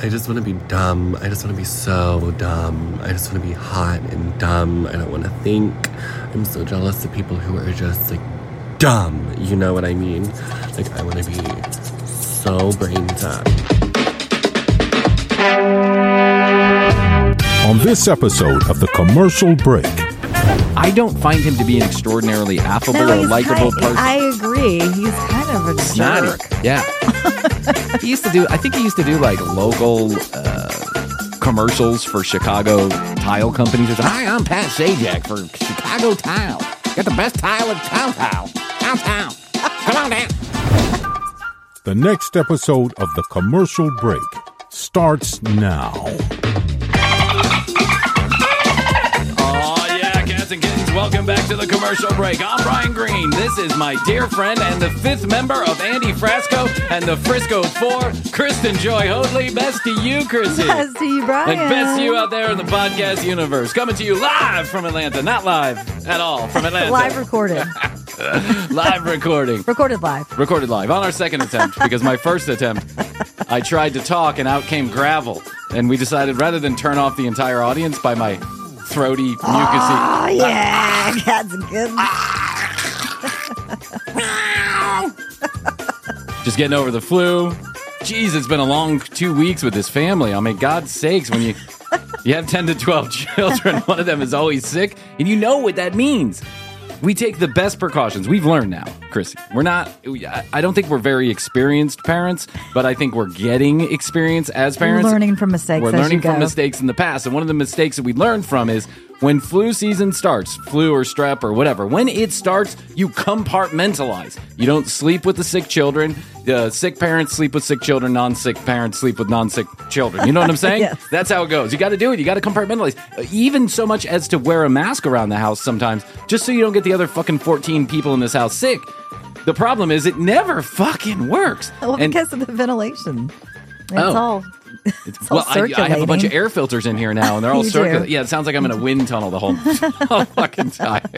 I just want to be dumb. I just want to be so dumb. I just want to be hot and dumb. I don't want to think. I'm so jealous of people who are just like dumb. You know what I mean? Like, I want to be so brain dead. On this episode of The Commercial Break, I don't find him to be an extraordinarily affable No, or likable kind- person. I agree. He's kind of a Snotty. jerk. Yeah. he used to do, I think he used to do like local uh, commercials for Chicago tile companies. Or something. Hi, I'm Pat Sajak for Chicago Tile. Got the best tile in town. Downtown. Come on down. the next episode of The Commercial Break starts now. Welcome back to the commercial break. I'm Bryan Green. This is my dear friend and the fifth member of Andy Frasco and the Frisco Four, Kristen Joy Hoadley. Best to you, Kristen. Best to you, Bryan. And best to you out there in the podcast universe. Coming to you live from Atlanta. Not live at all from Atlanta. Live recorded. live recording. recorded live. Recorded live on our second attempt because my first attempt, I tried to talk and out came gravel. And we decided rather than turn off the entire audience by my throaty, mucusy. Oh, yeah. That's good. Ah. just getting over the flu. Jeez, it's been a long two weeks with this family. I mean, God's sakes, when you you have ten to twelve children, one of them is always sick, and you know what that means. We take the best precautions. We've learned now, Krissy. We're not. I don't think we're very experienced parents, but I think we're getting experience as parents. Learning from mistakes We're learning from mistakes in the past, and one of the mistakes that we learned from is when flu season starts, flu or strep or whatever. When it starts, you compartmentalize. You don't sleep with the sick children. Uh, sick parents sleep with sick children. Non-sick parents sleep with non-sick children. You know what I'm saying? Yes. That's how it goes. You got to do it. You got to compartmentalize. Uh, even so much as to wear a mask around the house sometimes, just so you don't get the other fucking 14 people in this house sick. The problem is it never fucking works. Well, And- because of the ventilation. It's Oh. all. It's well, I, I have a bunch of air filters in here now, and they're all circulating. Yeah, it sounds like I'm in a wind tunnel the whole, whole fucking time.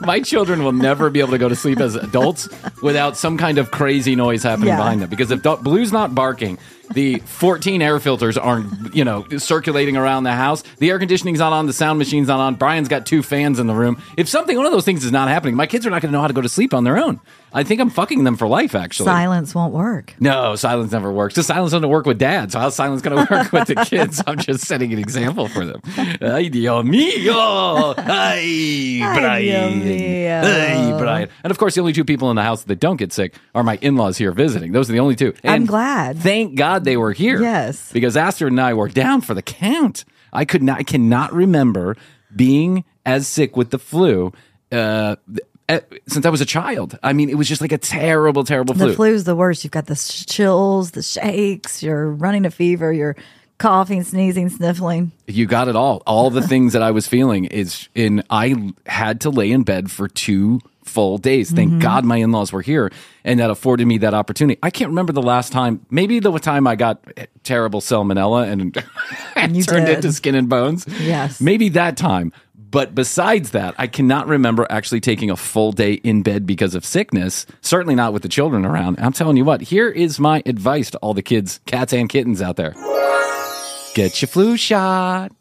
My children will never be able to go to sleep as adults without some kind of crazy noise happening Yeah. behind them. Because if Do- Blue's not barking, the 14 air filters aren't, you know, circulating around the house. The air conditioning's not on. The sound machine's not on. Bryan's got two fans in the room. If something, one of those things is not happening, my kids are not going to know how to go to sleep on their own. I think I'm fucking them for life, actually. Silence won't work. No, silence never works. The silence doesn't work with dad. So how's silence going to work with the kids? I'm just setting an example for them. Ay, Dios mío. Ay, Bryan. Ay, Bryan. And of course, the only two people in the house that don't get sick are my in-laws here visiting. Those are the only two. I'm glad. Thank God they were here. Yes. Because Astrid and I were down for the count. I could not, I cannot remember being as sick with the flu. Uh, eh, since I was a child, I mean, it was just like a terrible, terrible flu. The flu's the worst. You've got the chills, the shakes, you're running a fever, you're coughing, sneezing, sniffling. You got it all. All the things that I was feeling is in I had to lay in bed for two full days. Thank Mm-hmm. God my in-laws were here and that afforded me that opportunity. I can't remember the last time, maybe the time I got terrible salmonella and, and turned did. into skin and bones. Yes. Maybe that time. But besides that, I cannot remember actually taking a full day in bed because of sickness. Certainly not with the children around. I'm telling you what, here is my advice to all the kids, cats and kittens out there. Get your flu shot.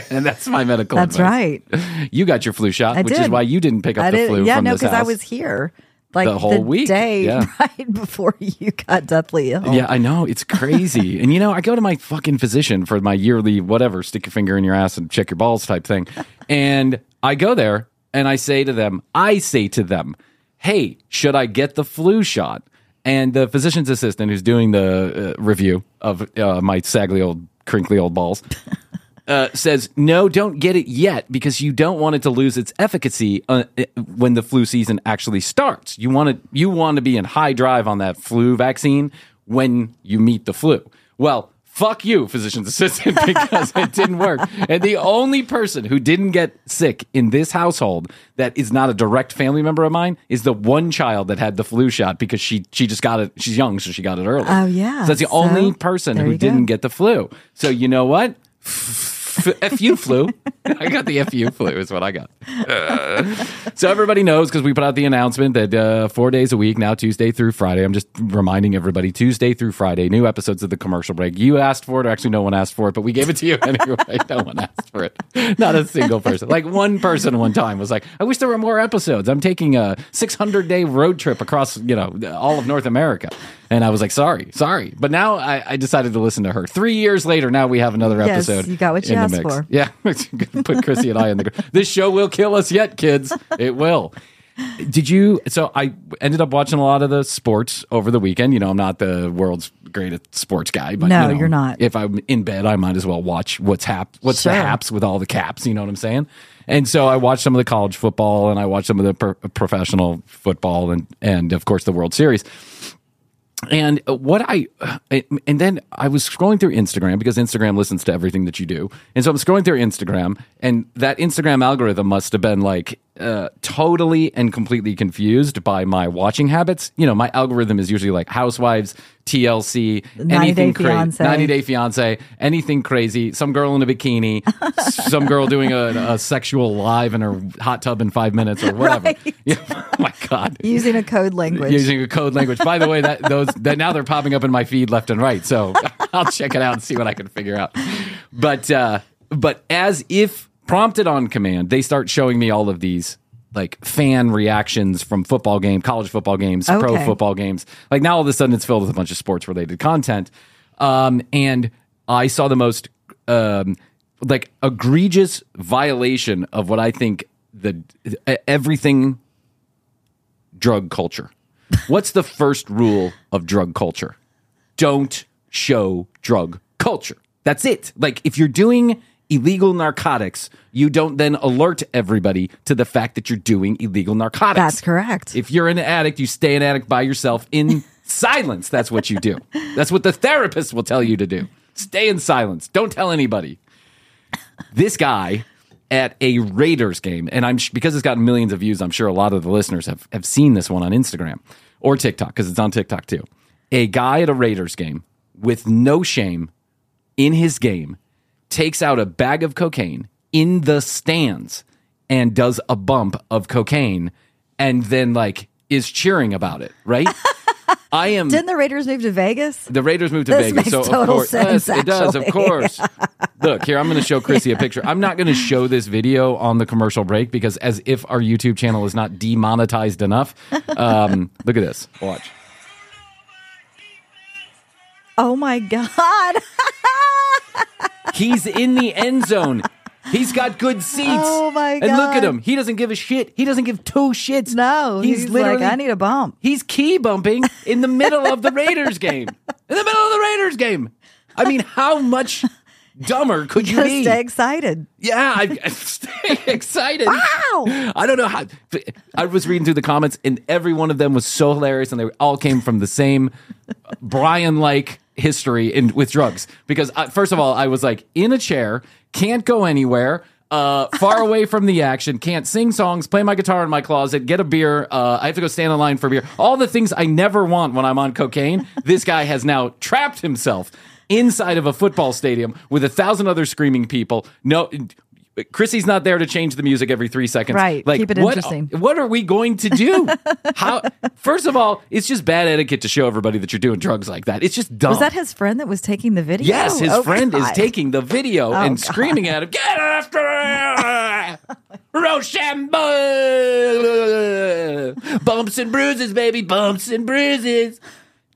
and that's my medical That's advice. right. You got your flu shot, I which is why you didn't pick up I the did. flu Yeah, from no, because I was here like The whole week, day yeah. right before you got deathly ill. Yeah, I know. It's crazy. and you know, I go to my fucking physician for my yearly whatever, stick your finger in your ass and check your balls type thing. And I go there and I say to them, I say to them, hey, should I get the flu shot? And the physician's assistant who's doing the uh, review of uh, my saggly old, crinkly old balls uh, says, no, don't get it yet because you don't want it to lose its efficacy uh, uh, when the flu season actually starts. You want to you want to be in high drive on that flu vaccine when you meet the flu. Well, fuck you, physician's assistant, because it didn't work. And the only person who didn't get sick in this household that is not a direct family member of mine is the one child that had the flu shot because she she just got it. She's young, so she got it early. Oh, yeah. So that's the So, only person who didn't get the flu. So you know what? F- F-U flu. I got the FU flu is what I got. Uh, so everybody knows because we put out the announcement that uh, four days a week now, Tuesday through Friday. I'm just reminding everybody Tuesday through Friday, new episodes of the commercial break. You asked for it, or actually, no one asked for it, but we gave it to you anyway. no one asked for it. Not a single person. Like one person one time was like, "I wish there were more episodes. I'm taking a 600 day road trip across, you know, all of North America." And I was like, "Sorry, sorry," but now I, I decided to listen to her. Three years later, now we have another Yes, episode. you got what you in the asked mix. for. Yeah, put Krissy and I in the. This show will kill us yet, kids. It will. Did you? So I ended up watching a lot of the sports over the weekend. You know, I'm not the world's greatest sports guy, but No, you know, you're not. If I'm in bed, I might as well watch what's hap- what's the haps with all the caps. You know what I'm saying? And so I watched some of the college football, and I watched some of the pro- professional football, and and of course the World Series. And uh, what I, uh, and then I was scrolling through Instagram because Instagram listens to everything that you do. And so I'm scrolling through Instagram, and that Instagram algorithm must have been like uh, totally and completely confused by my watching habits. You know, my algorithm is usually like housewives, TLC, 90 anything crazy, 90 Day Fiance, anything crazy, some girl in a bikini, some girl doing a, a sexual live in her hot tub in five minutes or whatever. Right. Yeah, oh my God Using a code language. using a code language. By the way, that those that now they're popping up in my feed left and right. So I'll check it out and see what I can figure out. But uh, but as if prompted on command, they start showing me all of these like fan reactions from football game, college football games, pro football games. Like now all of a sudden it's filled with a bunch of sports related content. Um, and I saw the most um, like egregious violation of what I think the everything drug culture. What's the first rule of drug culture? Don't show drug culture. That's it. Like if you're doing illegal narcotics, you don't then alert everybody to the fact that you're doing illegal narcotics. That's correct. If you're an addict, you stay an addict by yourself in silence. That's what you do. That's what the therapist will tell you to do. Stay in silence. Don't tell anybody this guy at a Raiders game, and I'm because it's gotten millions of views. I'm sure a lot of the listeners have have seen this one on Instagram or TikTok because it's on TikTok too. A guy at a Raiders game with no shame in his game takes out a bag of cocaine in the stands and does a bump of cocaine and then like is cheering about it, right? I am Didn't the Raiders move to Vegas? the Raiders moved to This Vegas, makes so of total course, sense, yes, it does. Of course. Look here, I'm going to show Krissy a picture. I'm not going to show this video on the commercial break because, as if our YouTube channel is not demonetized enough. Um, look at this. Watch. Oh my God. He's in the end zone. He's got good seats. Oh, my god! And look at him. He doesn't give a shit. He doesn't give two shits. No, he's, like, I need a bump. He's key bumping in the middle of the Raiders game. In the middle of the Raiders game. I mean, how much dumber could you Gotta be? stay excited. Yeah, I, I stay excited. Wow. I don't know how. I was reading through the comments, and every one of them was so hilarious, and they all came from the same Bryan-like history in with drugs. Because uh, first of all, I was like in a chair, can't go anywhere. Uh, far away from the action, can't sing songs, play my guitar in my closet, get a beer. Uh, I have to go stand in line for beer. All the things I never want when I'm on cocaine. This guy has now trapped himself inside of a football stadium with a thousand other screaming people. No, Krissy's not there to change the music every three seconds. Right. Like, Keep it what, interesting. What are we going to do? How? First of all, it's just bad etiquette to show everybody that you're doing drugs like that. It's just dumb. Was that his friend that was taking the video? Yes, his Oh, friend is taking the video oh, and God. screaming at him, "Get after Rochambeau! Bumps and bruises, baby, bumps and bruises."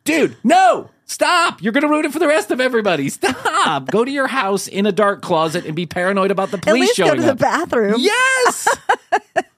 Dude, no, stop! You're gonna ruin it for the rest of everybody. Stop. Go to your house in a dark closet and be paranoid about the At police least go showing to the bathroom. Yes.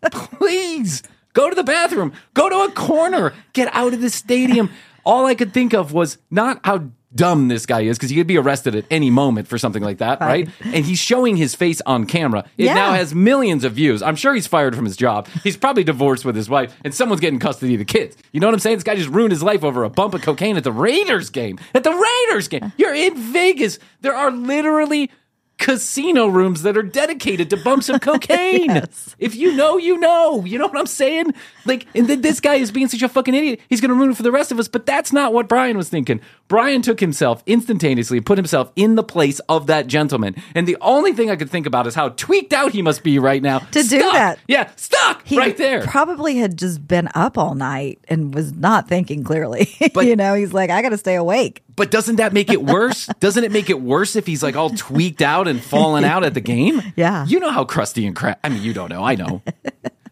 Please go to the bathroom. Go to a corner. Get out of the stadium. All I could think of was not how dumb this guy is because he could be arrested at any moment for something like that, right? Right. And he's showing his face on camera. It Yeah. now has millions of views. I'm sure he's fired from his job. He's probably divorced with his wife, and someone's getting custody of the kids. You know what I'm saying? This guy just ruined his life over a bump of cocaine at the Raiders game. At the Raiders game. You're in Vegas. There are literally casino rooms that are dedicated to bumps of cocaine. Yes. If you know, you know. You know what I'm saying? Like, and then this guy is being such a fucking idiot. He's going to ruin it for the rest of us. But that's not what Bryan was thinking. Bryan took himself instantaneously, put himself in the place of that gentleman. And the only thing I could think about is how tweaked out he must be right now To do that. Yeah, stuck He right there. probably had just been up all night and was not thinking clearly. But- you know, he's like, I got to stay awake. But doesn't that make it worse? doesn't it make it worse if he's like all tweaked out and falling out at the game? Yeah. You know how crusty and crag. I mean, you don't know. I know.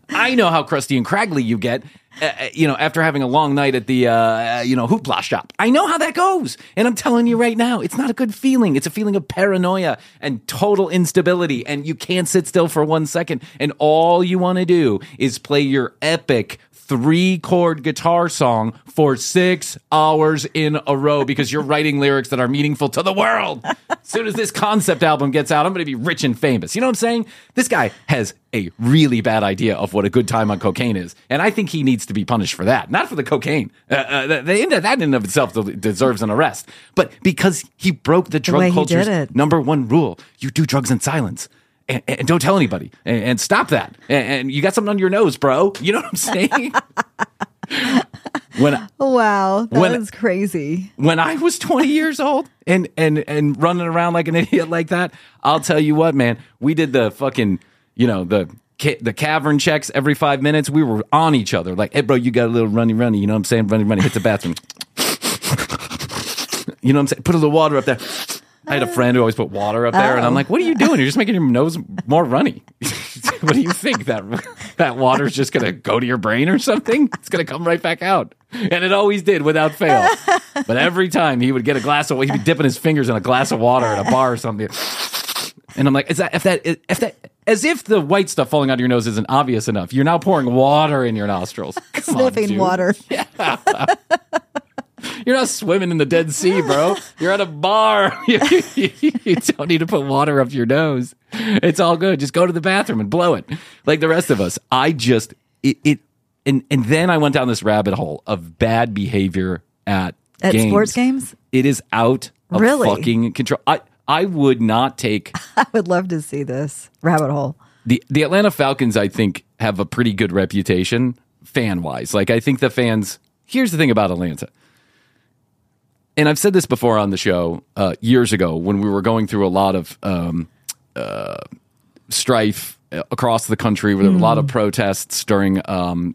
I know how crusty and craggly you get. Uh, uh, you know, after having a long night at the uh, you know hoopla shop, I know how that goes, and I'm telling you right now, it's not a good feeling. It's a feeling of paranoia and total instability, and you can't sit still for one second. And all you want to do is play your epic three chord guitar song for six hours in a row because you're writing lyrics that are meaningful to the world. As soon as this concept album gets out, I'm going to be rich and famous. You know what I'm saying? This guy has a really bad idea of what a good time on cocaine is. And I think he needs to be punished for that, not for the cocaine. Uh, uh, that, that in and of itself deserves an arrest, but because he broke the drug way he culture's number one rule you do drugs in silence. And, and don't tell anybody and, and stop that. And, and you got something on your nose, bro. You know what I'm saying? when Wow. that When- was crazy. when I was 20 years old and and and running around like an idiot like that, I'll tell you what, man, we did the fucking, you know, the ca- the cavern checks every five minutes. We were on each other, like, hey, bro, you got a little runny, runny. You know what I'm saying? Runny, runny. Hit the bathroom. you know what I'm saying? Put a little water up there. I had a friend who always put water up there, and I'm oh. like, "What are you doing? You're just making your nose more runny. what do you think that that water's just gonna go to your brain or something? It's gonna come right back out." And it always did without fail. But every time he would get a glass of, water, he'd be dipping his fingers in a glass of water at a bar or something. And I'm like, is that if that if that as if the white stuff falling out of your nose isn't obvious enough? You're now pouring water in your nostrils, Come on, Sniffing dude. water. You're not swimming in the Dead Sea, bro. You're at a bar. you, you don't need to put water up your nose. It's all good. Just go to the bathroom and blow it, like the rest of us. I just it, it and and then I went down this rabbit hole of bad behavior at At games. sports games? It is out of Really? fucking control. I I would not take I would love to see this rabbit hole. the the Atlanta Falcons, I think, have a pretty good reputation fan wise. Like, I think the fans. Here's the thing about Atlanta, and I've said this before on the show uh, years ago when we were going through a lot of um, uh, strife uh, across the country. Where there were a lot of protests during um,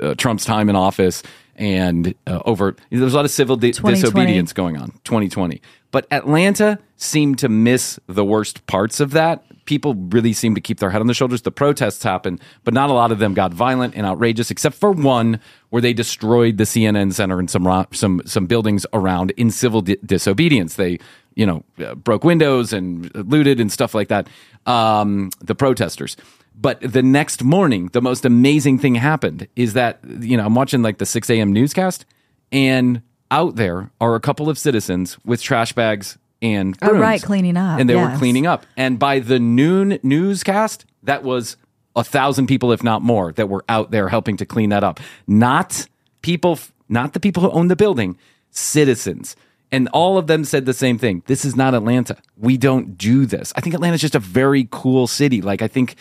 uh, Trump's time in office, and uh, over there was a lot of civil di- disobedience going on. 2020, but Atlanta seemed to miss the worst parts of that. People really seemed to keep their head on their shoulders. The protests happened, but not a lot of them got violent and outrageous, except for one where they destroyed the CNN center and some some some buildings around in civil di- disobedience. They you know uh, broke windows and looted and stuff like that. Um, the protesters. But the next morning, the most amazing thing happened is that you know I'm watching like the 6 a.m. newscast, and out there are a couple of citizens with trash bags and Oh, right, cleaning up, and they were cleaning up. And by the noon newscast, that was a thousand people, if not more, that were out there helping to clean that up. Not people, not the people who own the building, citizens. And all of them said the same thing. This is not Atlanta. We don't do this. I think Atlanta's just a very cool city. Like I think,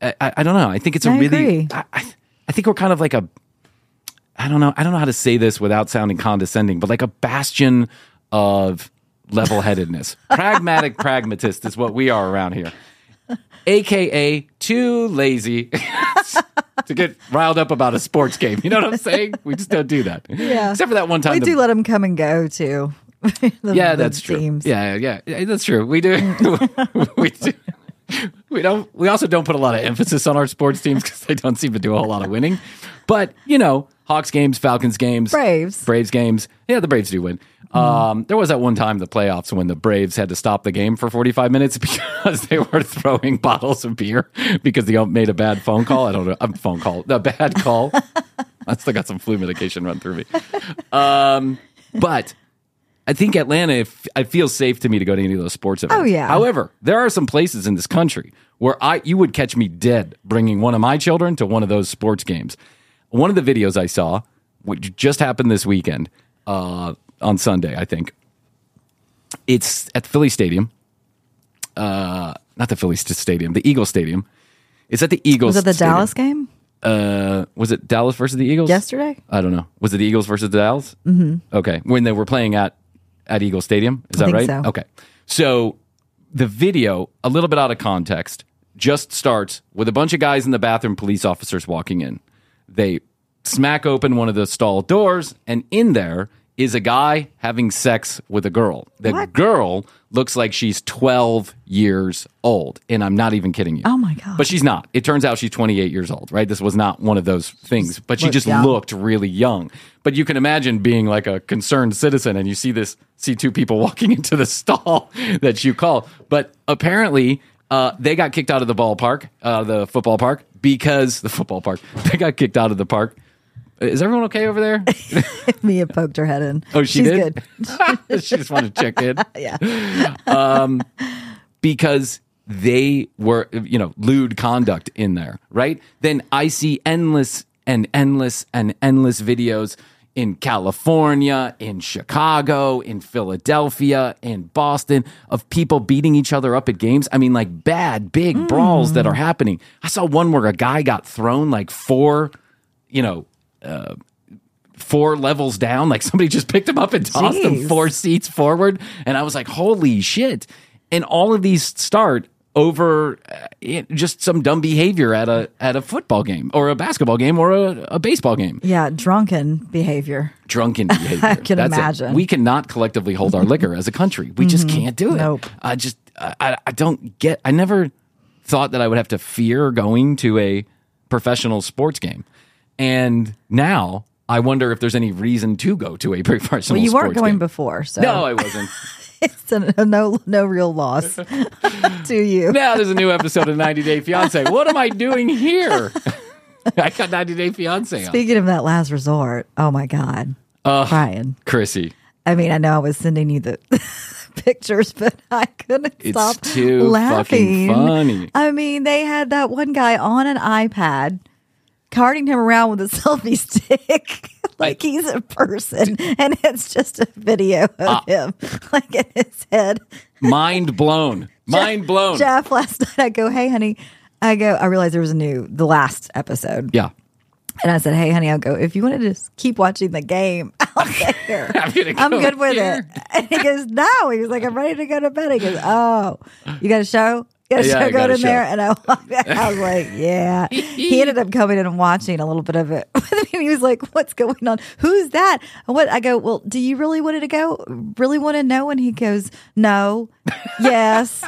I, I don't know. I think it's a I really. I, I think we're kind of like a. I don't know. I don't know how to say this without sounding condescending, but like a bastion of level-headedness. Pragmatic pragmatist is what we are around here. AKA too lazy to get riled up about a sports game. You know what I'm saying? We just don't do that. Yeah. Except for that one time. We the- do let them come and go too. The- yeah, that's true. teams. Yeah, yeah, yeah, that's true. We do. we do. We don't. We also don't put a lot of emphasis on our sports teams because they don't seem to do a whole lot of winning. But you know, Hawks games, Falcons games, Braves. Braves games. Yeah, the Braves do win. Um, there was that one time in the playoffs when the Braves had to stop the game for 45 minutes because they were throwing bottles of beer because they made a bad phone call. I don't know, a phone call, a bad call. I still got some flu medication run through me. Um, but I think Atlanta, if, it feels safe to me to go to any of those sports events. Oh, yeah. However, there are some places in this country where I you would catch me dead bringing one of my children to one of those sports games. One of the videos I saw, which just happened this weekend uh, on Sunday, I think. It's at Philly Stadium. uh, not the Phillies stadium, the Eagle Stadium. It's at the Eagles. Was it the stadium. Dallas game Uh, was it Dallas versus the Eagles yesterday? I don't know. Was it the Eagles versus the Dallas? Mm-hmm. Okay, when they were playing at at Eagle Stadium, is I that right? so. Okay, so the video, a little bit out of context, just starts with a bunch of guys in the bathroom, police officers walking in. They smack open one of the stall doors, and in there is a guy having sex with a girl. The What? girl looks like she's 12 years old, and I'm not even kidding you. Oh my God. But she's not. It turns out she's 28 years old, right? This was not one of those things, but she looked just young. looked really young. But you can imagine being like a concerned citizen and you see this, see two people walking into the stall that you call. But apparently, uh, they got kicked out of the ballpark, uh, the football park, because the football park, they got kicked out of the park. Is everyone okay over there? Mia poked her head in. Oh, she She's did? good. she just wanted to check in. Yeah. Um, because they were, you know, lewd conduct in there, right? Then I see endless and endless and endless videos in California, in Chicago, in Philadelphia, in Boston of people beating each other up at games. I mean, like bad, big brawls that hmm. are happening. I saw one where a guy got thrown like four, you know, uh, four levels down. Like somebody just picked him up and tossed him Jeez. four seats forward. And I was like, holy shit. And all of these start over uh, just some dumb behavior at a at a football game or a basketball game or a, a baseball game. Yeah. Drunken behavior. Drunken behavior. I can That's imagine. Mm-hmm. We cannot collectively hold our liquor as a country. We just can't do it. Nope. I just I- I don't get. I never thought that I would have to fear going to a professional sports game, and now I wonder if there's any reason to go to a professional. Well, you weren't going game. before, so No, I wasn't. it's a, no no real loss to you. now there's a new episode of 90 Day Fiance. What am I doing here? I got 90 Day Fiance on. Speaking of that last resort, oh my god, uh, Bryan. Krissy. I mean, I know I was sending you the pictures, but I couldn't It's stop too laughing. fucking funny. I mean, they had that one guy on an iPad carting him around with a selfie stick. like he's a person and it's just a video of Ah. him like in his head. Mind blown. Mind blown. Jeff last night I go, Hey honey, I go, I realized there was a new the last episode. Yeah. And I said, Hey honey, I'll go, if you want to just keep watching the game out there. I'm gonna I'm good with here. it. And he goes, No. He was like, I'm ready to go to bed. He goes, Oh, you got a show? A Yeah, I got in there? And I. I was like, Yeah. he ended up coming in and watching a little bit of it with me. He was like, What's going on? Who's that? And what I go, Well, do you really want it to go? Really want to know? And he goes, No. Yes.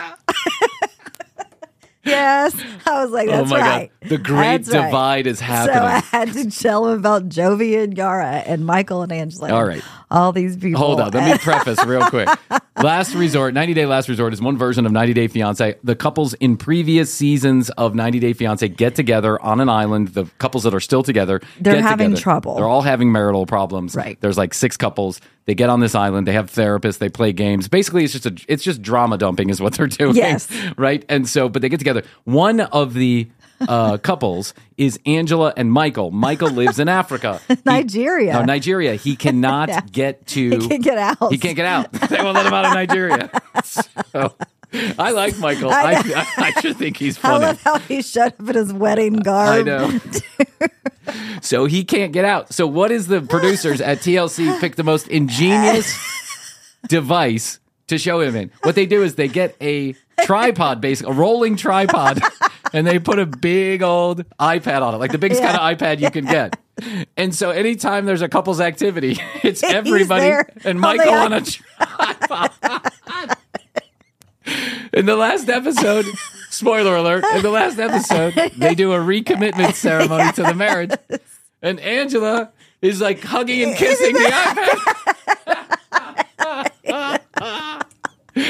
Yes. I was like, Oh That's my right. god. The great That's right. divide is happening. So I had to tell him about Jovi and Yara and Michael and Angela. All right. All these people. Hold on. Let me preface real quick. Last Resort, 90 Day Last Resort is one version of 90 Day Fiance. The couples in previous seasons of 90 Day Fiance get together on an island. The couples that are still together, They're get having together. trouble. They're all having marital problems. Right. There's like six couples. They get on this island. They have therapists. They play games. Basically, it's just a it's just drama dumping is what they're doing. Yes. Right. And so, but they get together. One of the uh, couples is Angela and Michael. Michael lives in Africa. He- Nigeria. no, Nigeria. He cannot Yeah. get to. He can't get out. He can't get out. They won't let him out of Nigeria. So, I like Michael. I I. I, I just think he's I funny. love how he showed up in his wedding I garb. know. so he can't get out. So what is the producers at TLC pick the most ingenious device to show him in? What they do is they get a tripod, basically a rolling tripod, and they put a big old iPad on it, like the biggest Yeah. kind of iPad you can get. And so anytime there's a couple's activity, it's everybody and Michael i- on a tripod. In the last episode, spoiler alert, in the last episode, they do a recommitment ceremony to the marriage. And Angela is like hugging and kissing the iPad.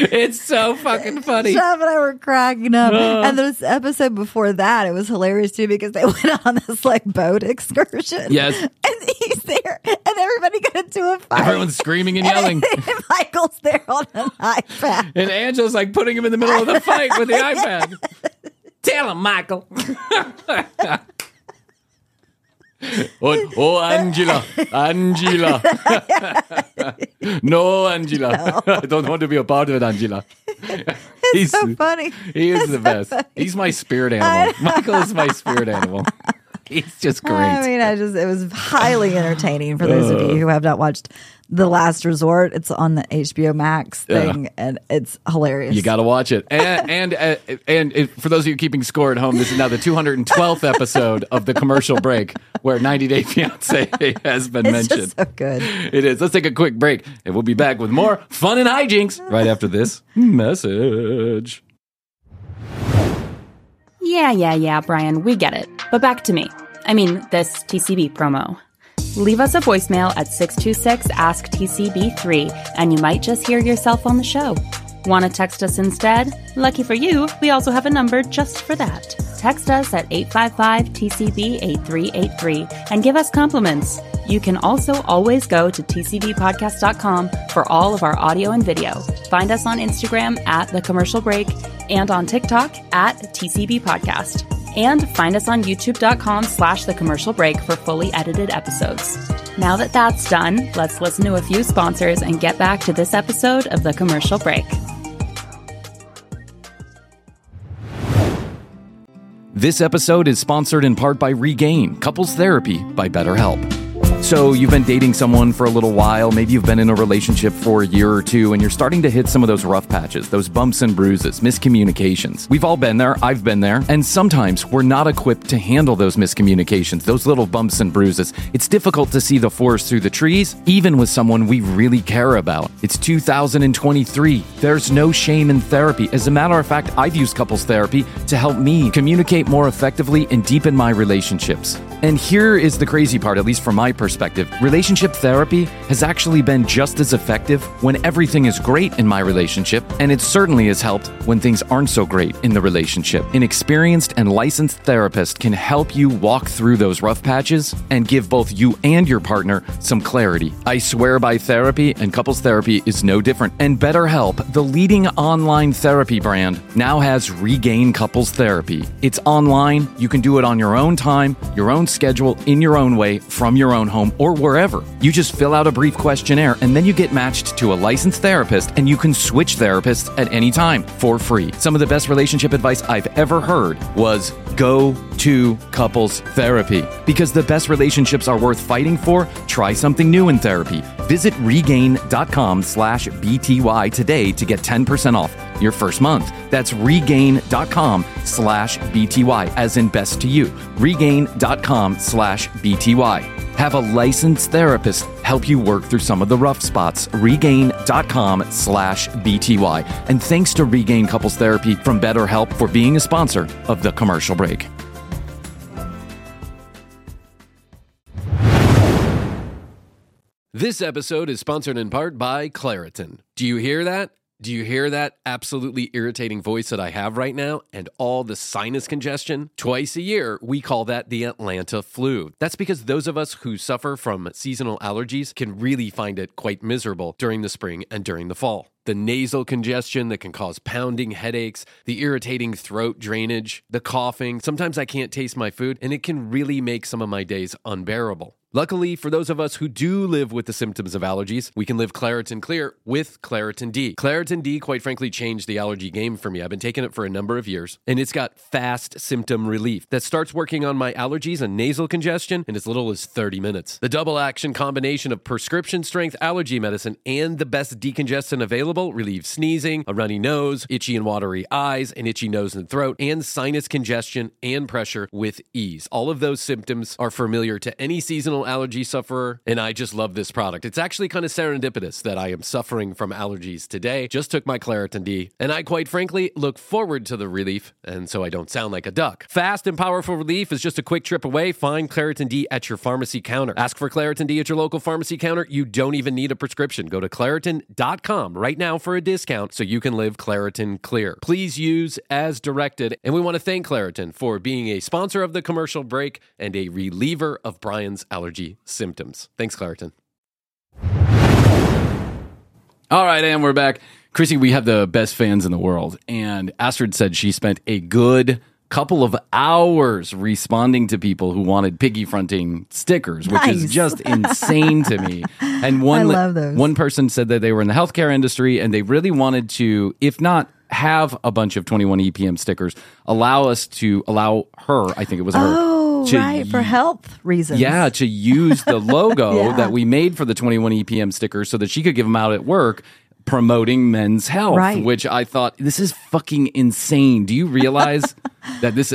It's so fucking funny. Jeff and I were cracking up. Uh. and this episode before that, it was hilarious too because they went on this like boat excursion. Yes. And he's there and everybody got into a fight. Everyone's screaming and yelling. and Michael's there on an iPad. And Angela's like putting him in the middle of the fight with the iPad. Tell him, Michael. Oh, oh, Angela, Angela. no, Angela. I don't want to be a part of it, Angela. He's- so funny. He is the best. He's my spirit animal. Michael is my spirit animal. He's just great. I mean, I just it was highly entertaining for those of you who have not watched The Last Resort. It's on the HBO Max thing, and it's hilarious. You got to watch it. And and uh, and it, for those of you keeping score at home, this is now the 212th episode of the commercial break where 90 Day Fiance has been It's mentioned. just so good. It is. Let's take a quick break, and we'll be back with more fun and hijinks right after this message. Yeah, yeah, yeah, Bryan, we get it. But back to me. I mean, this TCB promo. Leave us a voicemail at 626 Ask TCB3 and you might just hear yourself on the show. Want to text us instead? Lucky for you, we also have a number just for that. Text us at 855 TCB 8383 and give us compliments. You can also always go to tcbpodcast.com for all of our audio and video. Find us on Instagram at The Commercial Break and on TikTok at TCB Podcast. And find us on youtube.com slash The Commercial Break for fully edited episodes. Now that that's done, let's listen to a few sponsors and get back to this episode of The Commercial Break. This episode is sponsored in part by Regain Couples Therapy by BetterHelp. So, you've been dating someone for a little while, maybe you've been in a relationship for a year or two, and you're starting to hit some of those rough patches, those bumps and bruises, miscommunications. We've all been there, I've been there, and sometimes we're not equipped to handle those miscommunications, those little bumps and bruises. It's difficult to see the forest through the trees, even with someone we really care about. It's 2023. There's no shame in therapy. As a matter of fact, I've used couples therapy to help me communicate more effectively and deepen my relationships. And here is the crazy part, at least from my perspective relationship therapy has actually been just as effective when everything is great in my relationship, and it certainly has helped when things aren't so great in the relationship. An experienced and licensed therapist can help you walk through those rough patches and give both you and your partner some clarity. I swear by therapy, and couples therapy is no different. And BetterHelp, the leading online therapy brand, now has Regain Couples Therapy. It's online, you can do it on your own time, your own schedule, in your own way, from your own home, or wherever. You just fill out a brief questionnaire and then you get matched to a licensed therapist and you can switch therapists at any time for free. Some of the best relationship advice I've ever heard was go to couples therapy. Because the best relationships are worth fighting for, try something new in therapy. Visit regain.com slash BTY today to get 10% off your first month. That's regain.com slash BTY, as in best to you. Regain.com slash BTY. Have a licensed therapist help you work through some of the rough spots. Regain.com slash BTY. And thanks to Regain Couples Therapy from BetterHelp for being a sponsor of the commercial break. This episode is sponsored in part by Claritin. Do you hear that? Do you hear that absolutely irritating voice that I have right now and all the sinus congestion? Twice a year, we call that the Atlanta flu. That's because those of us who suffer from seasonal allergies can really find it quite miserable during the spring and during the fall. The nasal congestion that can cause pounding headaches, the irritating throat drainage, the coughing. Sometimes I can't taste my food, and it can really make some of my days unbearable. Luckily, for those of us who do live with the symptoms of allergies, we can live Claritin Clear with Claritin D. Claritin D, quite frankly, changed the allergy game for me. I've been taking it for a number of years, and it's got fast symptom relief that starts working on my allergies and nasal congestion in as little as 30 minutes. The double action combination of prescription strength allergy medicine and the best decongestant available relieves sneezing, a runny nose, itchy and watery eyes, an itchy nose and throat, and sinus congestion and pressure with ease. All of those symptoms are familiar to any seasonal allergy sufferer, and I just love this product. It's actually kind of serendipitous that I am suffering from allergies today. Just took my Claritin D, and I quite frankly look forward to the relief, and so I don't sound like a duck. Fast and powerful relief is just a quick trip away. Find Claritin D at your pharmacy counter. Ask for Claritin D at your local pharmacy counter. You don't even need a prescription. Go to Claritin.com right now for a discount so you can live Claritin clear. Please use as directed, and we want to thank Claritin for being a sponsor of the commercial break and a reliever of Bryan's allergy symptoms. Thanks, Claritin. All right, and we're back. Krissy, we have the best fans in the world. And Astrid said she spent a good couple of hours responding to people who wanted piggy fronting stickers, which Nice. is just insane to me. And one I love those. one person said that they were in the healthcare industry and they really wanted to, if not have a bunch of 21 EPM stickers allow us to allow her, I think it was her. Oh, to right, for health reasons. Yeah, to use the logo Yeah. that we made for the 21 EPM stickers so that she could give them out at work promoting men's health, Right. which I thought this is fucking insane. Do you realize that this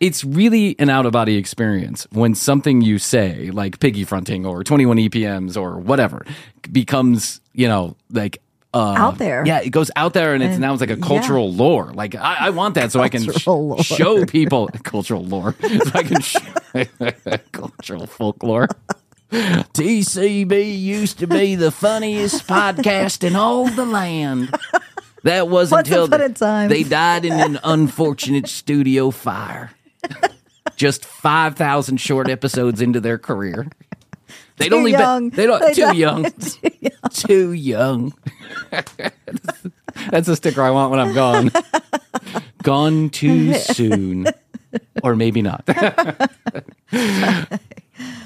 it's really an out of body experience when something you say like piggy fronting or 21 EPMs or whatever becomes, you know, like uh, Out there. Yeah, it goes out there and it's And- now it's like a yeah. cultural lore. Like I, I want that so I can sh- show people cultural lore. So I can sh- cultural folklore. TCB used to be the funniest podcast in all the land. That was Once until the- they died in an unfortunate studio fire. Just five thousand short episodes into their career. They'd Too only young. been they don't They too died young. too young. Too young. That's a sticker I want when I'm gone. gone too soon. Or maybe not.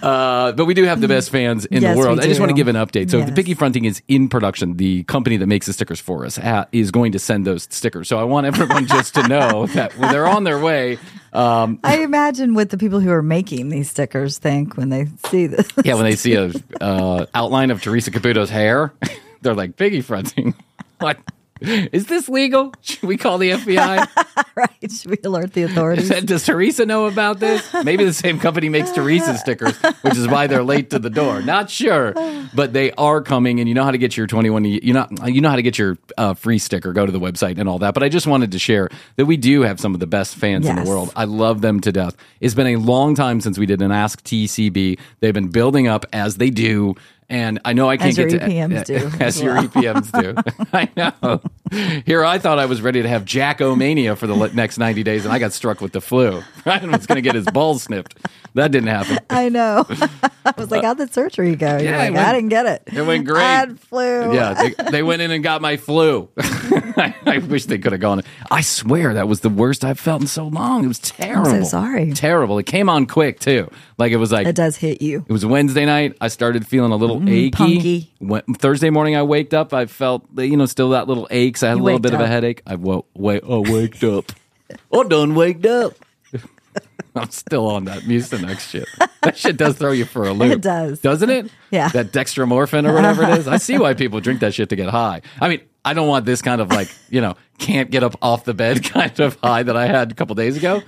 Uh, but we do have the best fans in Yes, the world. I just want to give an update. So, the Yes. Piggy Fronting is in production. The company that makes the stickers for us ha- is going to send those stickers. So, I want everyone just to know that when they're on their way. Um, I imagine what the people who are making these stickers think when they see this. yeah, when they see a uh, outline of Teresa Caputo's hair, they're like, Piggy Fronting. What? Is this legal? Should we call the FBI? right? Should we alert the authorities? Does Teresa know about this? Maybe the same company makes Teresa stickers, which is why they're late to the door. Not sure, but they are coming, and you know how to get your twenty one. You know you know how to get your uh, free sticker. Go to the website and all that. But I just wanted to share that we do have some of the best fans in the world. I love them to death. It's been a long time since we did an Ask TCB. They've been building up as they do. And I know I can't get it. As your to EPMs do as as your well. EPMs do. I know. Here, I thought I was ready to have Jack Omania for the next 90 days, and I got struck with the flu. Ryan was going to get his balls snipped. That didn't happen. I know. I was like, how'd the surgery go? You're yeah, like, went- I didn't get it. it went great. I had flu. Yeah, they, they went in and got my flu. I, I wish they could have gone. I swear that was the worst I've felt in so long. It was terrible. so sorry. Terrible. It came on quick too. Like it was like It does hit you. It was Wednesday night. I started feeling a little achy. Mm-hmm. punky. When, Thursday morning, I waked up. I felt, you know, still that little aches. I had You a little bit of a headache. I woke, wait, oh, waked up. I done waked up. I'm still on that Mucinex shit. That shit does throw you for a loop. It does. Doesn't it? Yeah. That dextromorphin or whatever it is. I see why people drink that shit to get high. I mean, I don't want this kind of like, you know, can't get up off the bed kind of high that I had a couple days ago.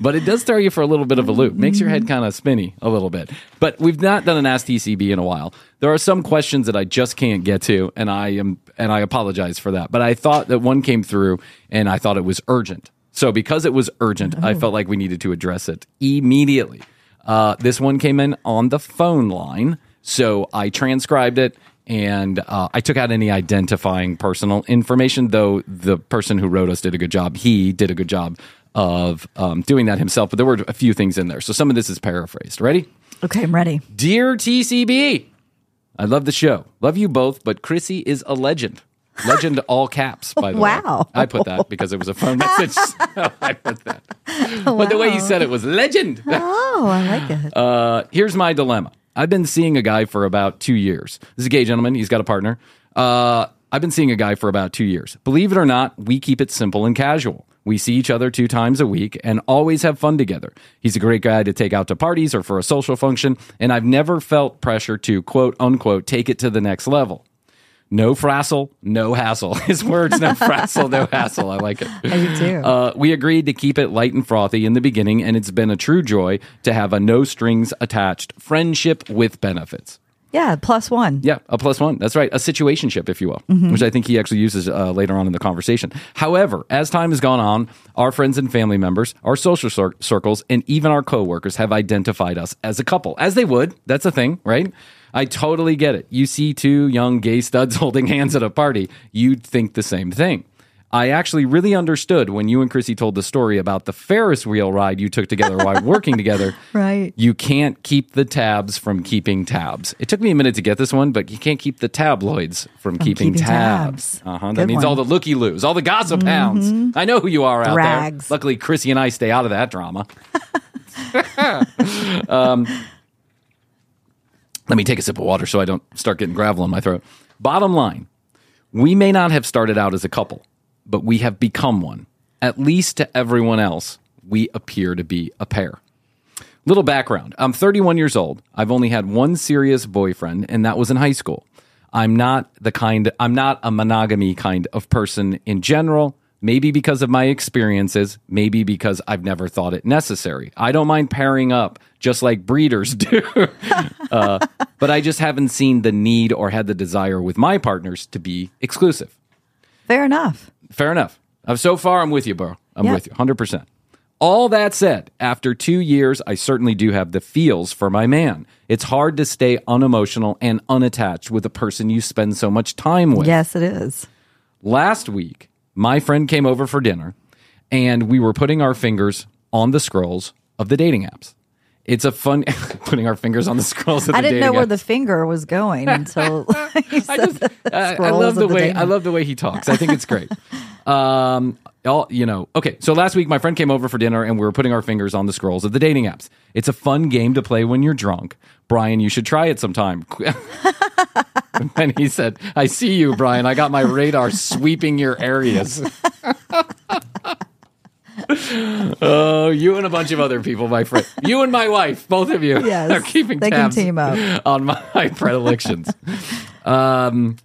But it does throw you for a little bit of a loop. Makes your head kind of spinny a little bit. But we've not done an Ask TCB in a while. There are some questions that I just can't get to, and I am and I apologize for that. But I thought that one came through and I thought it was urgent. So because it was urgent, I felt like we needed to address it immediately. Uh, this one came in on the phone line, so I transcribed it and uh, I took out any identifying personal information. Though the person who wrote us did a good job, he did a good job of um, doing that himself. But there were a few things in there, so some of this is paraphrased. Ready? Okay, I'm ready. Dear TCB, I love the show. Love you both, but Krissy is a legend. Legend all caps, by the way. Wow. I put that because it was a phone message. so I put that. But the way you said it was legend. Oh, I like it. Uh, here's my dilemma. I've been seeing a guy for about two years. This is a gay gentleman. He's got a partner. Uh, I've been seeing a guy for about two years. Believe it or not, we keep it simple and casual. We see each other two times a week and always have fun together. He's a great guy to take out to parties or for a social function, and I've never felt pressure to quote unquote take it to the next level. No frazzle, no hassle. His words, no frazzle, no hassle. I like it. I do too. Uh, we agreed to keep it light and frothy in the beginning, and it's been a true joy to have a no strings attached friendship with benefits. yeah, plus one. Yeah, a plus one. That's right. A situationship, if you will, which I think he actually uses uh, later on in the conversation. However, as time has gone on, our friends and family members, our social cir- circles, and even our coworkers have identified us as a couple, as they would. That's a thing, right? I totally get it. You see two young gay studs holding hands at a party, you'd think the same thing. I actually really understood when you and Krissy told the story about the Ferris wheel ride you took together while working together. Right. You can't keep the tabs from keeping tabs. It took me a minute to get this one, but you can't keep the tabloids from, keeping, keeping tabs. tabs. Uh-huh. That Good means one. all the looky loos, all the gossip hounds. I know who you are out Rags. there. Luckily, Krissy and I stay out of that drama. um, let me take a sip of water so I don't start getting gravel in my throat. Bottom line, we may not have started out as a couple, but we have become one. At least to everyone else, we appear to be a pair. Little background I'm 31 years old. I've only had one serious boyfriend, and that was in high school. I'm not the kind, I'm not a monogamy kind of person in general. Maybe because of my experiences, maybe because I've never thought it necessary. I don't mind pairing up just like breeders do. uh, but I just haven't seen the need or had the desire with my partners to be exclusive. Fair enough. Fair enough. Uh, so far, I'm with you, bro. I'm Yeah. with you 100%. All that said, after two years, I certainly do have the feels for my man. It's hard to stay unemotional and unattached with a person you spend so much time with. Yes, it is. Last week, my friend came over for dinner and we were putting our fingers on the scrolls of the dating apps. It's a fun putting our fingers on the scrolls of the I didn't know where apps. the finger was going until I just I love the the way I love the way he talks. I think it's great. um, all you know. Okay, so last week my friend came over for dinner and we were putting our fingers on the scrolls of the dating apps. It's a fun game to play when you're drunk. Bryan, you should try it sometime. and he said, "I see you, Bryan. I got my radar sweeping your areas." Oh, you and a bunch of other people, my friend. You and my wife, both of you, Yes, are keeping they can tabs team up. on my predilections. um,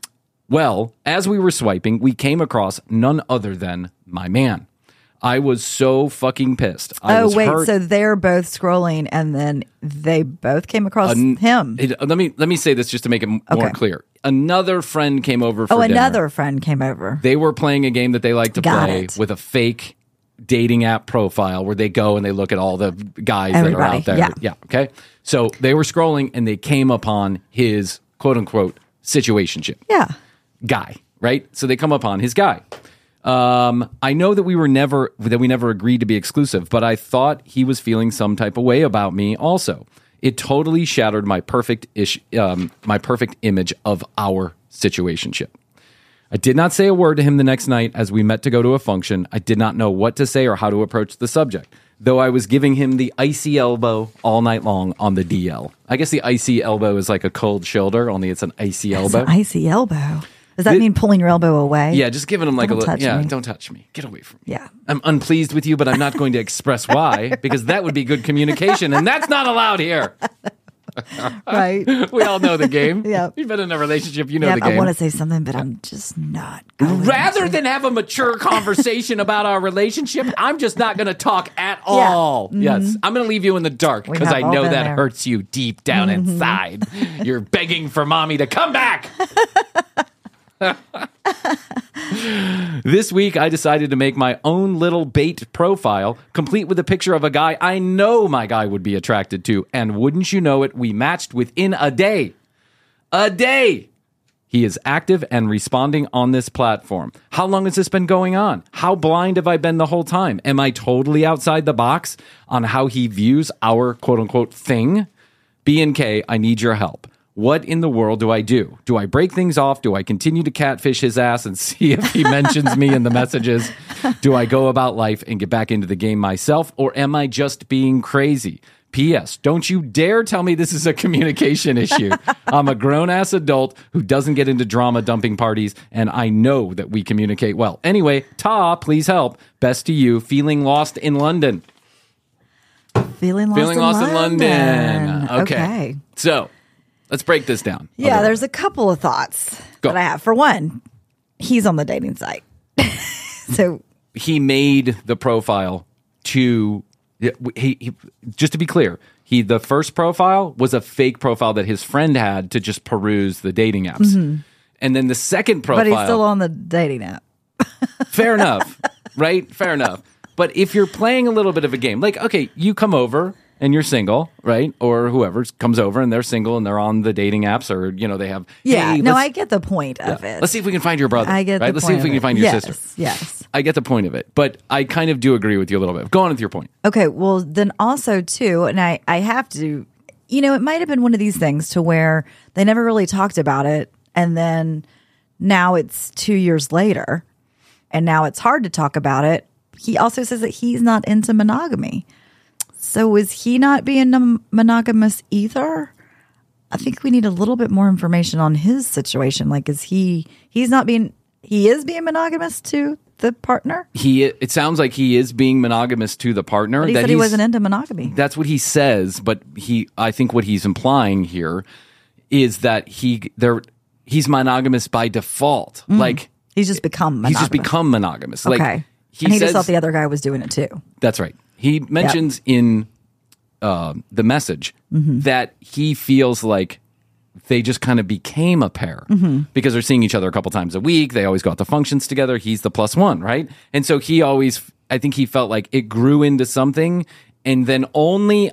well, as we were swiping, we came across none other than my man. I was so fucking pissed. I Oh wait, hurt. so they're both scrolling, and then they both came across An- him. It- let me let me say this just to make it m- more Okay. clear. Another friend came over oh, for oh, dinner. another friend came over. They were playing a game that they like to Got play it. with a fake dating app profile where they go and they look at all the guys that are out there. yeah. yeah. Okay. So they were scrolling and they came upon his quote unquote situationship Yeah, guy, right? So they come upon his guy. Um, I know that we were never that we never agreed to be exclusive, but I thought he was feeling some type of way about me. Also, it totally shattered my perfect ish, um, my perfect image of our situationship. I did not say a word to him the next night as we met to go to a function. I did not know what to say or how to approach the subject, though I was giving him the icy elbow all night long on the DL. I guess the icy elbow is like a cold shoulder, only it's an icy it's elbow. an icy elbow. Does that mean pulling your elbow away? Yeah, just giving them like Don't a little. Yeah, me. don't touch me. Get away from me. Yeah. I'm unpleased with you, but I'm not going to express why because that would be good communication, and that's not allowed here. right. We all know the game. Yeah. You've been in a relationship, you know yeah, the game. I want to say something, but I'm just not. Going Rather than have a mature conversation about our relationship, I'm just not going to talk at all. Yes, I'm going to leave you in the dark Mm-hmm. Because I know that there. Mm-hmm. hurts you deep down inside. You're begging for mommy to come back. This week, I decided to make my own little bait profile, complete with a picture of a guy I know my guy would be attracted to. And wouldn't you know it, we matched within a day. A day! He is active and responding on this platform. How long has this been going on? How blind have I been the whole time? Am I totally outside the box on how he views our quote unquote thing? B and K, I need your help. What in the world do I do? Do I break things off? Do I continue to catfish his ass and see if he mentions me in the messages? Do I go about life and get back into the game myself, or am I just being crazy? P.S. Don't you dare tell me this is a communication issue. I'm a grown ass adult who doesn't get into drama dumping parties, and I know that we communicate well. Anyway, Ta, please help. Best to you. Feeling lost in London. feeling lost, Feeling in, lost in London. London. Okay. okay. So let's break this down. Yeah, Okay. there's a couple of thoughts Go. that I have. For one, he's on the dating site. so he made the profile to he, he just to be clear he the first profile was a fake profile that his friend had to just peruse the dating apps and then the second profile Mm-hmm. but he's still on the dating app. fair enough right fair enough but if you're playing a little bit of a game like okay you come over and you're single right or whoever comes over and they're single and they're on the dating apps or you know they have Yeah, hey, no, I get the point of it. let's see if we can find your brother I get right the let's point see if we can it. find your yes, sister Yes. i get the point of it but i kind of do agree with you a little bit go on with your point Okay, well then also too, and I I have to, you know, it might have been one of these things to where they never really talked about it, and then now it's two years later, and now it's hard to talk about it. He also says that he's not into monogamy, so is he not being monogamous either? I think we need a little bit more information on his situation. Like, is he? He's not being. He is being monogamous to the partner? he it sounds like he is being monogamous to the partner. But he that said he wasn't into monogamy. That's what he says, but he I think what he's implying here is that he there he's monogamous by default. Mm-hmm. Like He's just become he's monogamous. just become monogamous. okay. Like he and he says, just thought the other guy was doing it too. That's right. He mentions in uh, the message Mm-hmm. that he feels like they just kind of became a pair Mm-hmm. because they're seeing each other a couple times a week. They always go out to functions together. He's the plus one, right? And so he always, I think he felt like it grew into something. And then only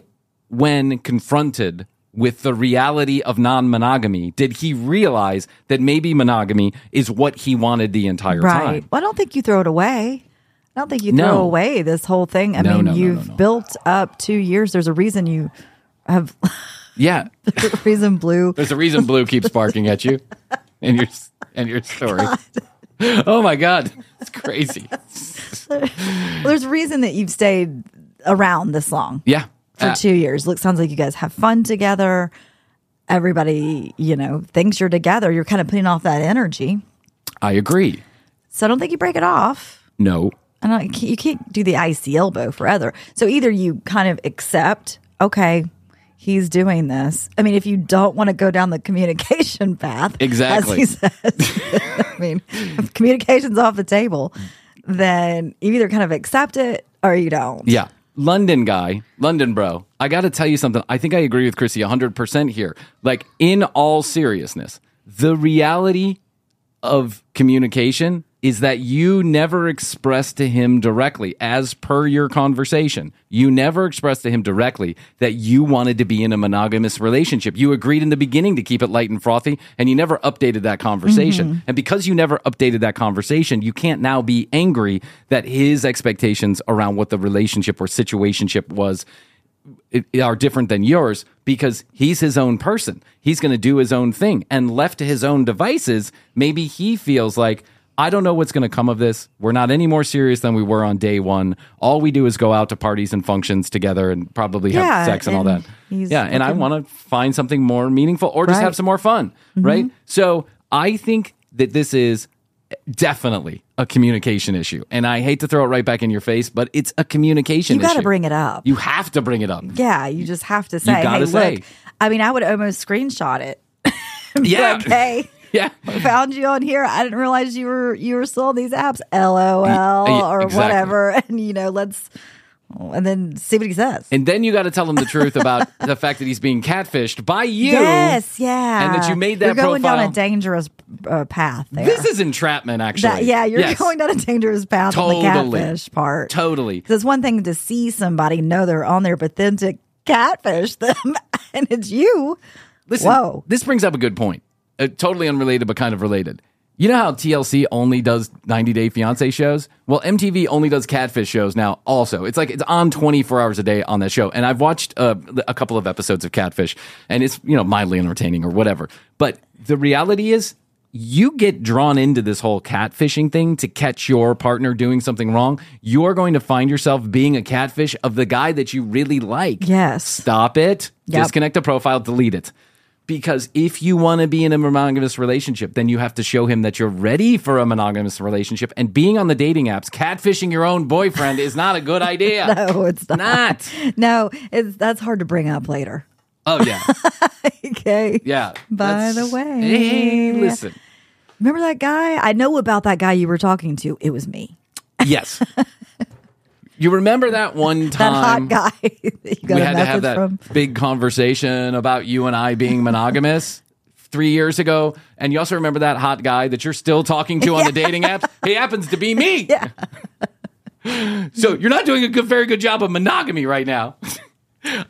when confronted with the reality of non monogamy did he realize that maybe monogamy is what he wanted the entire Right. time. Well, I don't think you throw it away. I don't think you No. throw away this whole thing. I No, mean, no, no, you've no, no. built up two years. There's a reason you have Yeah. there's a reason blue. There's a reason Blue keeps barking at you in your in your story. Oh my god, it's crazy. Well, there's a reason that you've stayed around this long Yeah, for Uh, two years. Look, sounds like you guys have fun together. Everybody, you know, thinks you're together. You're kind of putting off that energy. I agree. So I don't think you break it off. No, I don't. You can't, you can't do the icy elbow forever. So either you kind of accept, okay, he's doing this. I mean, if you don't want to go down the communication path, Exactly. as he says, I mean, if communication's off the table, then you either kind of accept it or you don't. yeah. London guy, London bro. I got to tell you something. I think I agree with Krissy 100% here. Like, in all seriousness, the reality of communication is that you never expressed to him directly, as per your conversation, you never expressed to him directly that you wanted to be in a monogamous relationship. You agreed in the beginning to keep it light and frothy, and you never updated that conversation. Mm-hmm. And because you never updated that conversation, you can't now be angry that his expectations around what the relationship or situationship was are different than yours because he's his own person. He's going to do his own thing. And left to his own devices, maybe he feels like, I don't know what's going to come of this. We're not any more serious than we were on day one. All we do is go out to parties and functions together and probably have Yeah, sex and, all that. Yeah. And I want to find something more meaningful or just Right. have some more fun. Mm-hmm. Right. So I think that this is definitely a communication issue. And I hate to throw it right back in your face, but it's a communication You got to issue. bring it up. You have to bring it up. yeah, you just have to say, hey, gotta look. say. I mean, I would almost screenshot it. Yeah. Like, hey, Yeah. found you on here. I didn't realize you were you were still on these apps. LOL yeah, or exactly. whatever. And you know, let's and then see what he says. And then you got to tell him the truth about the fact that he's being catfished by you. Yes, yeah. And that you made that You're going down a dangerous uh, path there. This is entrapment, actually. That- yeah, you're Yes. going down a dangerous path on the Totally. catfish part. Totally. Because it's one thing to see somebody, know they're on there, but then to catfish them and it's you. Listen, Whoa. this brings up a good point. Uh, totally unrelated, but kind of related. You know how TLC only does 90 Day Fiance shows? Well, MTV only does catfish shows now. Also, it's like it's on 24 hours a day on that show. And I've watched uh, a couple of episodes of Catfish, and it's you know mildly entertaining or whatever. But the reality is, you get drawn into this whole catfishing thing to catch your partner doing something wrong. You're going to find yourself being a catfish of the guy that you really like. Yes. Stop it. Yep. Disconnect the profile, delete it. Because if you want to be in a monogamous relationship, then you have to show him that you're ready for a monogamous relationship. And being on the dating apps, catfishing your own boyfriend is not a good idea. No, it's not. Not. No, it's that's hard to bring up later. Oh, yeah. Okay. Yeah. By the way. Hey, listen. Remember that guy? I know about that guy you were talking to. It was me. Yes. You remember that one time? That hot guy that you got we a had to message have that from. big conversation about you and I being monogamous three years ago. And you also remember that hot guy that you're still talking to on the dating app? He happens to be me. Yeah. So you're not doing a good, very good job of monogamy right now.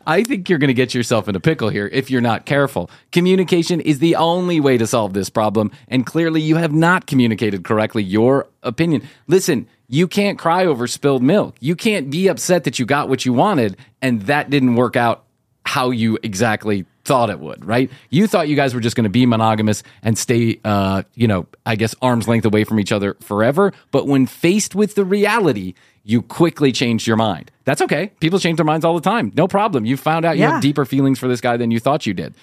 I think you're going to get yourself in a pickle here if you're not careful. Communication is the only way to solve this problem, and clearly you have not communicated correctly your opinion. Listen, you can't cry over spilled milk. You can't be upset that you got what you wanted and that didn't work out how you exactly thought it would, right? You thought you guys were just going to be monogamous and stay, uh, you know, I guess arm's length away from each other forever. But when faced with the reality, you quickly changed your mind. That's okay. People change their minds all the time. No problem. You found out you Yeah. have deeper feelings for this guy than you thought you did.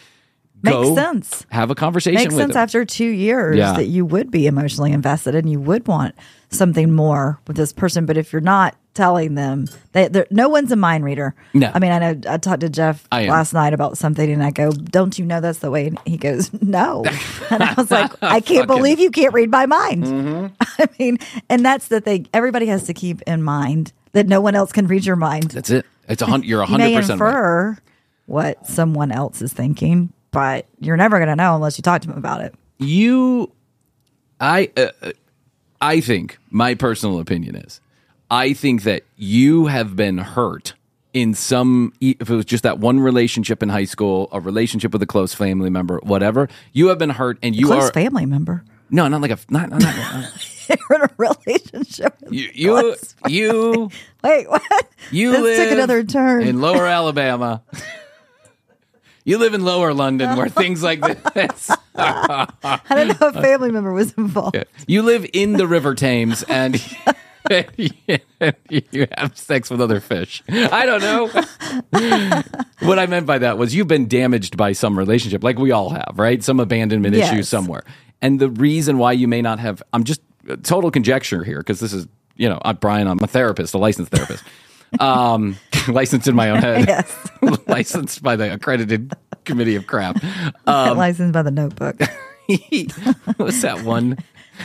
Makes Go sense. Have a conversation Makes sense him. after two years Yeah. that you would be emotionally invested and you would want something more with this person. But if you're not telling them, they, no one's a mind reader. No. I mean, I know I talked to Jeff last night about something, and I go, "Don't you know that's the way?" And he goes, "No," and I was like, "I can't believe you can't read my mind." Mm-hmm. I mean, and that's the thing. Everybody has to keep in mind that no one else can read your mind. That's it. It's a hundred. You're a hundred percent. right. infer what someone else is thinking, but you're never going to know unless you talk to them about it. you i uh, uh, i think my personal opinion is i think that you have been hurt in some if it was just that one relationship in high school a relationship with a close family member whatever you have been hurt and you Close are family member. no not like a not, not, not You're in a relationship. With you you, you Wait, what? you this live took another turn. in lower alabama you live in lower london where things like this I didn't know a family member was involved. You live in the River Thames and you have sex with other fish. I don't know. what I meant by that was you've been damaged by some relationship, like we all have, right? Some abandonment issue somewhere. And the reason why you may not have, I'm just uh, total conjecture here because this is, you know, I'm Bryan, I'm a therapist, a licensed therapist. Um, licensed in my own head, Yes. licensed by the accredited committee of crap. Um, Licensed by the notebook. What's that one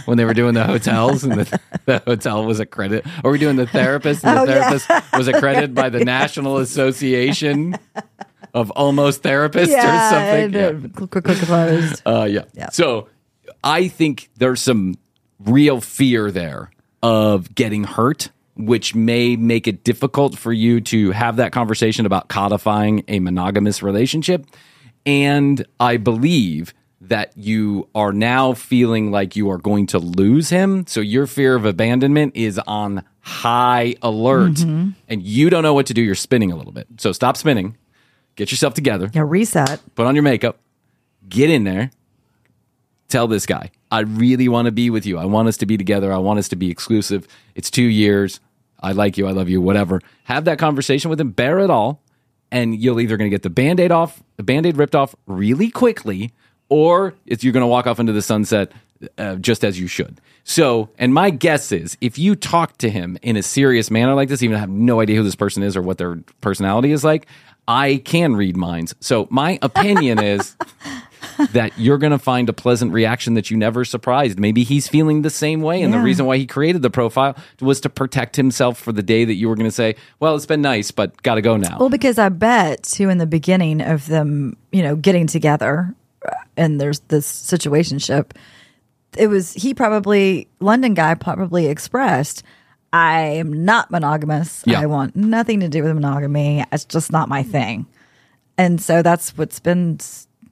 when they were doing the hotels and the, the hotel was accredited? Or we doing the therapist and the Oh, yeah. therapist was accredited by the National Association of Almost Therapists yeah, or something? Yeah. uh, quick, quick closed. Uh, yeah. Yeah. So I think there's some real fear there of getting hurt, which may make it difficult for you to have that conversation about codifying a monogamous relationship. And I believe that you are now feeling like you are going to lose him. So your fear of abandonment is on high alert mm-hmm. and you don't know what to do. You're spinning a little bit. So stop spinning, get yourself together Yeah, reset. put on your makeup, get in there, tell this guy, I really want to be with you. I want us to be together. I want us to be exclusive. It's two years. I like you. I love you. Whatever. Have that conversation with him. Bear it all, and you'll either going to get the band aid off, the band aid ripped off really quickly, or it's you're going to walk off into the sunset uh, just as you should. So, and my guess is if you talk to him in a serious manner like this, even I have no idea who this person is or what their personality is like, I can read minds. So, my opinion is that you're going to find a pleasant reaction that you never surprised. Maybe he's feeling the same way. And the reason why he created the profile was to protect himself for the day that you were going to say, well, it's been nice, but got to go now. Well, because I bet too in the beginning of them, you know, getting together, uh, and there's this situationship. It was he probably London guy probably expressed, "I am not monogamous. Yeah. I want nothing to do with monogamy. It's just not my thing." And so that's what's been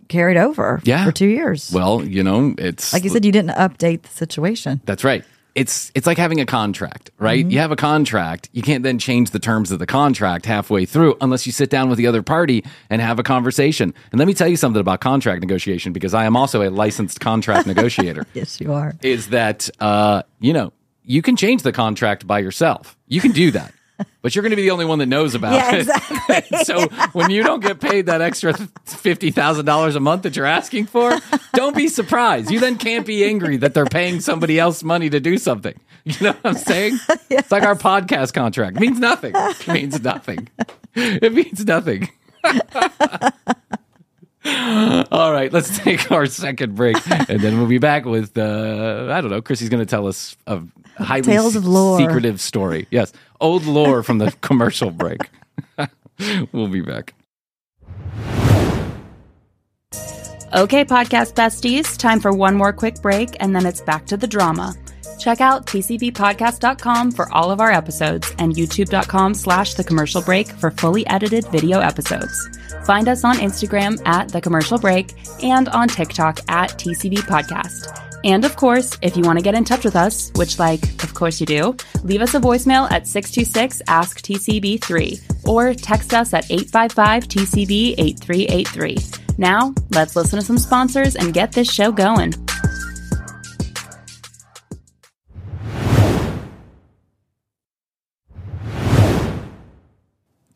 carried over Yeah. for two years. well, you know, it's like you said, you didn't update the situation. That's right. It's it's like having a contract, right? Mm-hmm. You have a contract. You can't then change the terms of the contract halfway through unless you sit down with the other party and have a conversation. And let me tell you something about contract negotiation because I am also a licensed contract negotiator. Yes, you are. Is that uh, you know, you can change the contract by yourself. You can do that. But you're going to be the only one that knows about Yeah, it. exactly. so when you don't get paid that extra fifty thousand dollars a month that you're asking for, don't be surprised. You then can't be angry that they're paying somebody else money to do something. You know what I'm saying? It's like our podcast contract. It means nothing. It means nothing. It means nothing. All right, let's take our second break, and then we'll be back with uh, I don't know. Krissy's going to tell us a highly Tales of lore. secretive story. Yes, old lore from the commercial break. we'll be back. Okay, podcast besties, time for one more quick break and then it's back to the drama. Check out tcbpodcast.com for all of our episodes and youtube.com slash the commercial break for fully edited video episodes. Find us on Instagram at the commercial break and on TikTok at TCB Podcast. And of course, if you want to get in touch with us, which like, of course you do, leave us a voicemail at 626 ask TCB3 or text us at 855 TCB 8383. Now, let's listen to some sponsors and get this show going.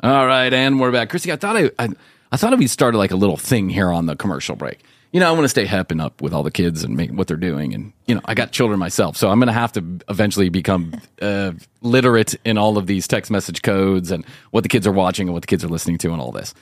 All right, and we're back. Krissy, I thought I, I I thought we started like a little thing here on the commercial break. You know, I want to stay and up with all the kids and make what they're doing. And, you know, I got children myself. So I'm going to have to eventually become uh, literate in all of these text message codes and what the kids are watching and what the kids are listening to and all this.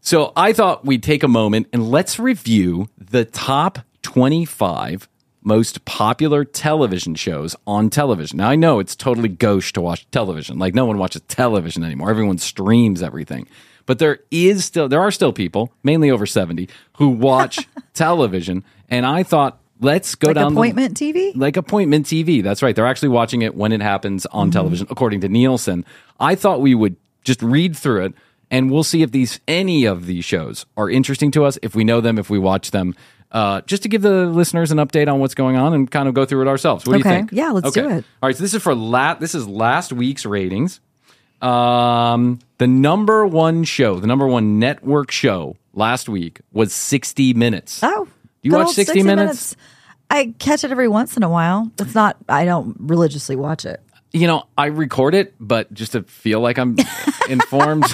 So I thought we'd take a moment and let's review the top 25 most popular television shows on television. Now I know it's totally gauche to watch television. Like no one watches television anymore. Everyone streams everything. But there is still there are still people, mainly over 70, who watch television and I thought let's go Like down the- appointment TV? like appointment TV. That's right. They're actually watching it when it happens on Mm-hmm. television, according to Nielsen. I thought we would just read through it and we'll see if these any of these shows are interesting to us, if we know them, if we watch them. Uh, just to give the listeners an update on what's going on and kind of go through it ourselves. What do you think? Yeah, let's do it. All right, so this is for la- this is last week's ratings. Um, the number one show, the number one network show last week was 60 Minutes. Oh, do You watch old 60 Minutes? I catch it every once in a while. It's not. I don't religiously watch it You know, I record it, but just to feel like I'm informed.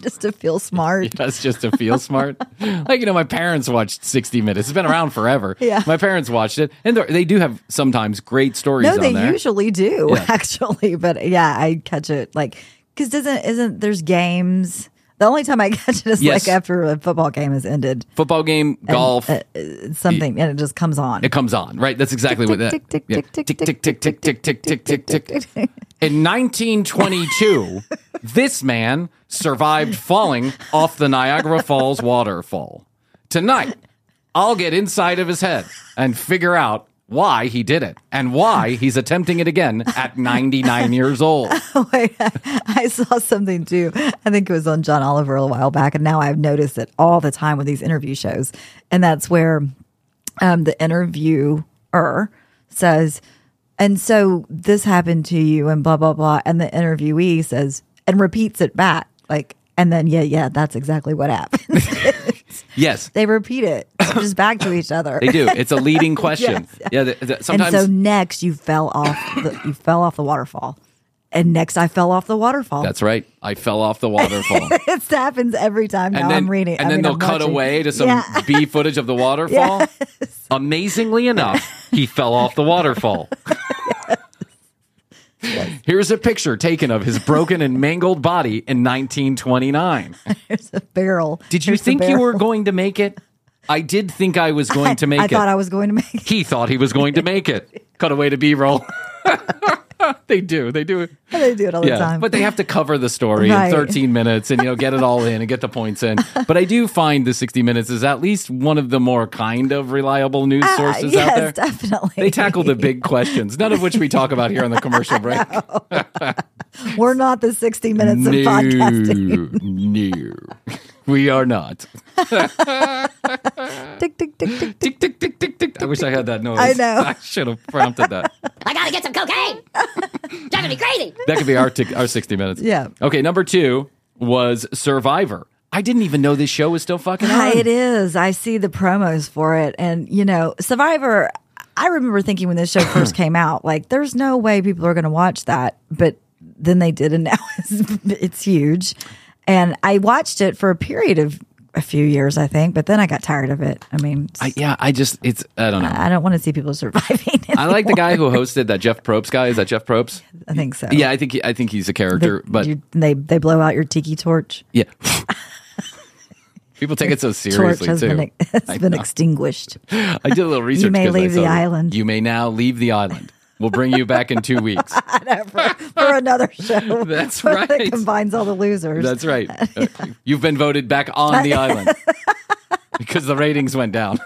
just to feel smart. That's just to feel smart. Like, you know, my parents watched 60 Minutes. It's been around forever. Yeah. My parents watched it, and they're- do have sometimes great stories No, they there. usually do Yeah. actually, but yeah, I catch it like because doesn't isn't there's games. The only time I catch it is Yes. like after a football game has ended. Football game, golf, It's something and it just comes on. it comes on, right? That's exactly what that. tick, tick, yeah. tick, tick, tick, tick, tick, tick, tick, tick, tick, tick, tick. In 1922, this man survived falling off the Niagara Falls waterfall. Tonight, I'll get inside of his head and figure out why he did it and why he's attempting it again at 99 years old. Wait, I, I saw something too. I think it was on John Oliver a while back, and now I've noticed it all the time with these interview shows, and that's where um, the interviewer says, "And so this happened to you," and blah blah blah, and the interviewee says and repeats it back, like, and then yeah, yeah, that's exactly what happened. Yes, they repeat it just back to each other. they do. It's a leading question. Yes. Yeah, the, the, And so next you fell off the, you fell off the waterfall. And next I fell off the waterfall. that's right. I fell off the waterfall. it happens every time now and then, I'm reading. and I then mean, they'll I'm cut watching. away to some Yeah. B footage of the waterfall. Amazingly enough, he fell off the waterfall. Here's a picture taken of his broken and mangled body in 1929. It's a barrel. Did you Here's think you were going to make it? I did think I was going to make I it. I thought I was going to make it. he thought he was going to make it. Cut away to B roll. they do. They do it. They do it all the time. but they have to cover the story Right. in 13 minutes and you know get it all in and get the points in. But I do find the 60 minutes is at least one of the more kind of reliable news Ah, sources yes, out there. definitely. They tackle the big questions, none of which we talk about here on the commercial break. We're not the 60 minutes of podcasting. no, no, we are not. tick, tick, tick, tick, tick. Tick tick tick tick tick. I wish I had that noise. I know. I should have prompted that. I gotta get some cocaine. Driving me crazy. That could be our tic- our 60 minutes. Yeah. Okay, number two was Survivor. I didn't even know this show was still fucking Hi, on. It is. I see the promos for it. And, you know, Survivor, I remember thinking when this show first came out, like, there's no way people are going to watch that. But then they did, and now it's, it's huge. And I watched it for a period of a few years, I think, but then I got tired of it. I mean, I, yeah, I just it's I don't know. I don't want to see people surviving. I like the guy who hosted that Jeff Probst guy. Is that Jeff Probst? I think so. Yeah, I think he, I think he's a character, They- but you- they they blow out your tiki torch. yeah. People take it so seriously Torch has too. been has I been know. extinguished. I did a little research. may 'cause I leave the island. You may now leave the island. We'll bring you back in two weeks. for, for another show. That's that right. combines all the losers. That's right. Uh, You've been voted back on the island because the ratings went down.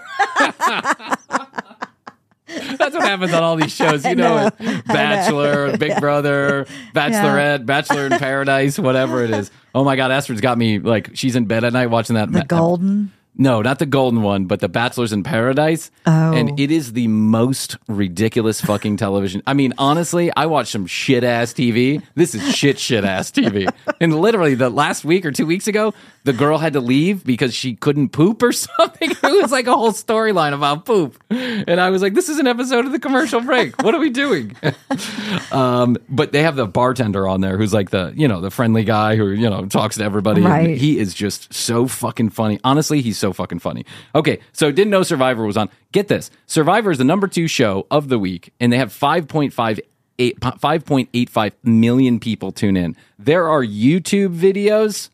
That's what happens on all these shows. You know, it. Bachelor, Big Brother, Bachelorette, Bachelor in Paradise, whatever it is. Oh my God, Astrid's got me like she's in bed at night watching that. the golden. No, not the golden one, but the Bachelors in Paradise. Oh. And it is the most ridiculous fucking television. I mean, honestly, I watch some shit ass TV. This is shit shit ass TV. And literally, the last week or two weeks ago, the girl had to leave because she couldn't poop or something. it was like a whole storyline about poop, and I was like, "This is an episode of the commercial break. What are we doing?" um, but they have the bartender on there who's like the you know the friendly guy who you know talks to everybody. Right. he is just so fucking funny. Honestly, he's so fucking funny. Okay, so didn't know Survivor was on. Get this, Survivor is the number two show of the week, and they have five point five. 5.85 million people tune in. There are YouTube videos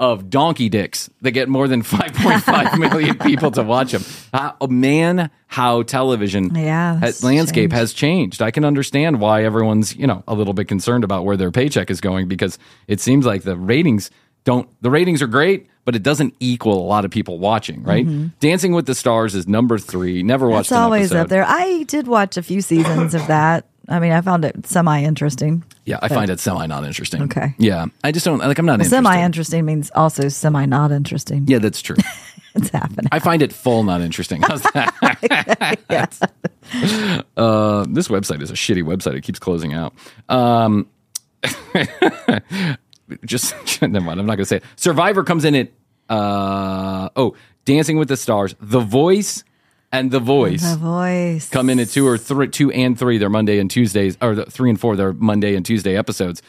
of donkey dicks that get more than 5.5 million people to watch them. How, uh, oh, man, how television Yeah, ha- it's landscape changed. has changed. I can understand why everyone's, you know, a little bit concerned about where their paycheck is going because it seems like the ratings don't the ratings are great, but it doesn't equal a lot of people watching, right? Dancing with the Stars is number 3. Never watched It's always episode. up there. I did watch a few seasons of that. I mean, I found it semi interesting. Yeah, I find it semi not interesting. Okay. Yeah, I just don't like I'm not interested. Semi interesting means also semi not interesting. Yeah, that's true. It's happening. I find it full not interesting. How's that? yes. Uh, this website is a shitty website. It keeps closing out. Um, just never mind. I'm not going to say it. Survivor comes in at uh, oh, Dancing with the Stars, The Voice, and The Voice The voice. come in at two or three, two and three. They're Monday and Tuesdays, or the three and four. They're Monday and Tuesday episodes.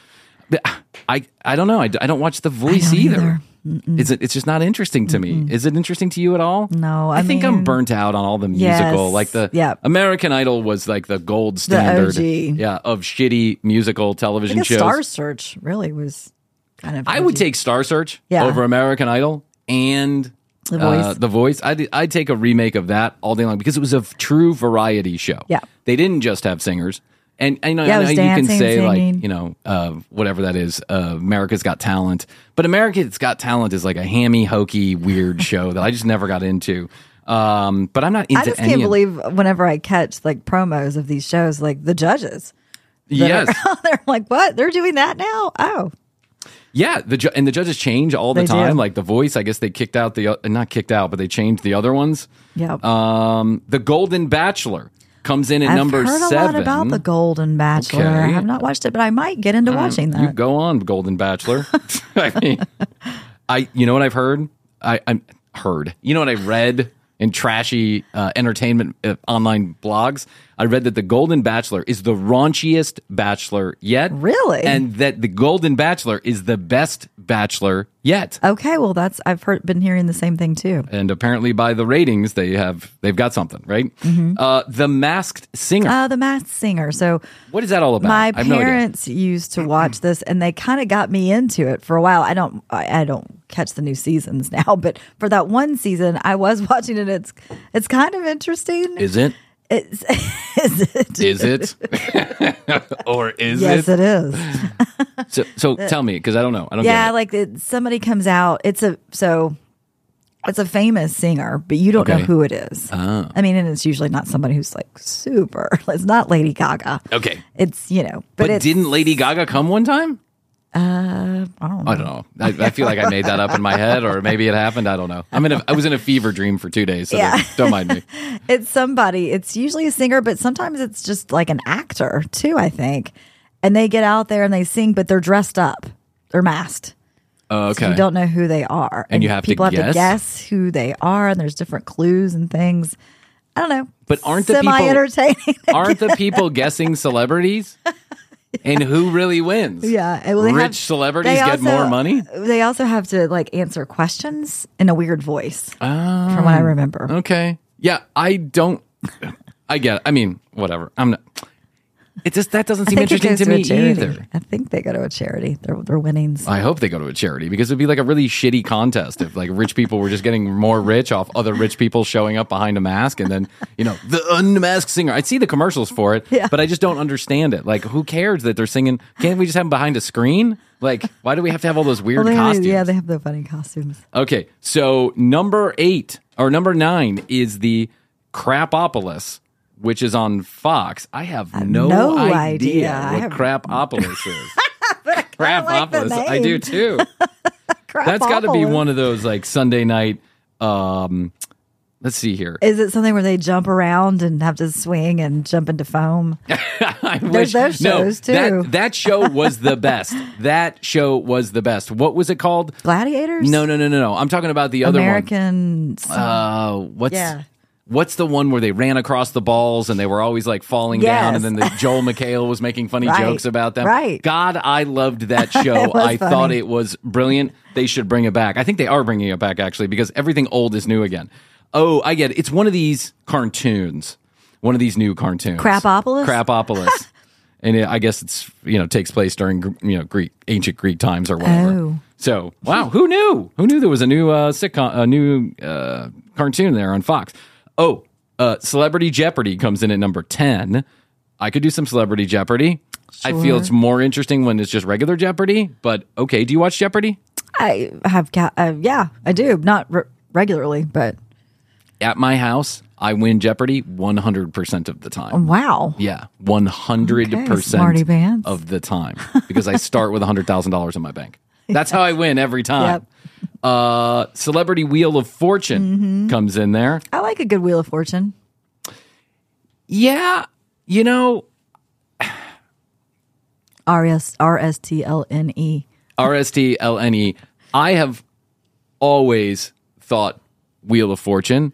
But I I don't know. I, I don't watch The Voice either. either. Is it? It's just not interesting to me. Is it interesting to you at all? No, I think I'm burnt out on all the Yes, musical. Like the yeah. American Idol was like the gold standard. OG. Yeah, of shitty musical I television shows. Star Search really was kind of. I would take Star Search Yeah. over American Idol and The uh, Voice. the Voice. I'd, I'd take a remake of that all day long because it was a true variety show. Yeah. they didn't just have singers. And know, Yeah, it I know was you can say singing. like you know uh, whatever that is. Uh, America's Got Talent, but America's Got Talent is like a hammy, hokey, weird show that I just never got into. Um, but I'm not into I just can't believe whenever I catch like promos of these shows, like the judges. Yes, are- they're like, what? They're doing that now? Oh, Yeah, the ju- and the judges change all the They do. time. Like the voice, I guess they kicked out the o- not kicked out, but they changed the other ones. yeah. Um, the Golden Bachelor comes in at I've number heard a seven. lot about the Golden Bachelor. Okay. I have not watched it, but I might get into watching that. You go on, Golden Bachelor. I mean, I you know what I've heard? I I heard. You know what I read in trashy uh, entertainment uh, online blogs? I read that the Golden Bachelor is the raunchiest bachelor yet. Really? And that the Golden Bachelor is the best bachelor yet. Okay, well, that's I've heard been hearing the same thing too. and apparently by the ratings they have they've got something right uh the masked singer Uh, the Masked Singer. So what is that all about my have no parents used to watch this, and they kind of got me into it for a while. I don't, I, I don't catch the new seasons now, but for that one season, I was watching it. It's, it's kind of interesting. is it It's, is it? is it or is yes, it Yes, it is. so, so tell me because i don't know i don't yeah, get it. like it, somebody comes out. It's a so it's a famous singer, but you don't know who it is. Oh. I mean, and it's usually not somebody who's like super. It's not Lady Gaga. okay It's you know, but, but, it's, didn't lady gaga come one time uh, I don't know. I don't know. I, I feel like I made that up in my head, or maybe it happened. I don't know. I'm in. A, I was in a fever dream for two days, so Yeah. don't, mind me. It's somebody. It's usually a singer, but sometimes it's just like an actor too. I think, and they get out there and they sing, but they're dressed up. They're masked. So okay. you don't know who they are, And you have to people have guess? to guess who they are, and there's different clues and things. I don't know, But aren't the people- semi entertaining? Aren't the people guessing celebrities? And who really wins? Yeah, well, Rich have- celebrities get also- more money. They also have to like answer questions in a weird voice, Oh. from what I ah, remember. Okay. Yeah, I don't. I get. It. I mean, whatever. I'm not. It just that doesn't I seem interesting to a me either. I think they go to a charity. Their their winnings. I hope they go to a charity because it'd be like a really shitty contest if like rich people were just getting more rich off other rich people showing up behind a mask and then you know the unmasked singer. I see the commercials for it, Yeah. but I just don't understand it. Like, who cares that they're singing? Can't we just have them behind a screen? Like, why do we have to have all those weird Well, they costumes? yeah, they have the funny costumes. Okay, so number eight or number nine is the Crapopolis, which is on Fox. I have no, no idea, idea. What have- Krapopolis is. like the Krapopolis, I do too. That's got to be one of those like Sunday night um, let's see here. Is it something where they jump around and have to swing and jump into foam? I There's those no, shows, too. That, that show was the best. that show was the best. What was it called? Gladiators? No, no, no, no, no. I'm talking about the other American. one. Uh, what's Yeah. What's the one where they ran across the balls and they were always like falling down, and then the Joel McHale was making funny Right. jokes about them? Right. God, I loved that show. I thought it was brilliant. They should bring it back. I think they are bringing it back actually because everything old is new again. Oh, I get it. It's one of these cartoons. One of these new cartoons. Krapopolis? Krapopolis. and it, I guess it's you know takes place during you know Greek ancient Greek times or whatever. Oh. So wow, who knew? Who knew there was a new uh, sitcom, a new uh, cartoon there on Fox? Oh, uh, Celebrity Jeopardy comes in at number ten. I could do some Celebrity Jeopardy. I feel it's more interesting when it's just regular Jeopardy. But okay, do you watch Jeopardy? I have, ca- uh, yeah, I do. Not re- regularly, but At my house, I win Jeopardy one hundred percent of the time. wow. Yeah, one hundred Okay, smarty percent pants. of the time because I start with hundred thousand dollars in my bank. That's how I win every time. Yep. Uh, Celebrity Wheel of Fortune Mm-hmm. comes in there. I like a good Wheel of Fortune. Yeah, you know R S R S T L N E. RSTLNE. E. I have always thought Wheel of Fortune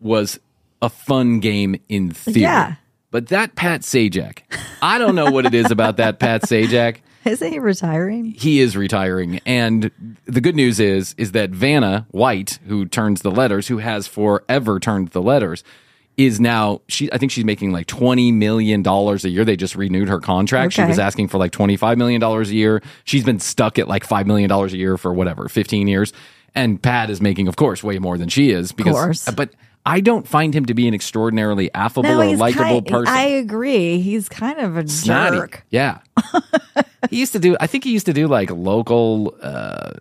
was a fun game in theory. Yeah. But that Pat Sajak, I don't know what it is about that Pat Sajak. Isn't he retiring? he is retiring. And the good news is is that vanna white who turns the letters who has forever turned the letters is now she i think she's making like 20 million dollars a year. They just renewed her contract. She was asking for like 25 million dollars a year. She's been stuck at like 5 million dollars a year for whatever 15 years. And pat is making of course way more than she is because course. but i don't find him to be an extraordinarily affable or likable kind- person I agree. He's kind of a snotty. jerk. Yeah. he used to do I think he used to do like local uh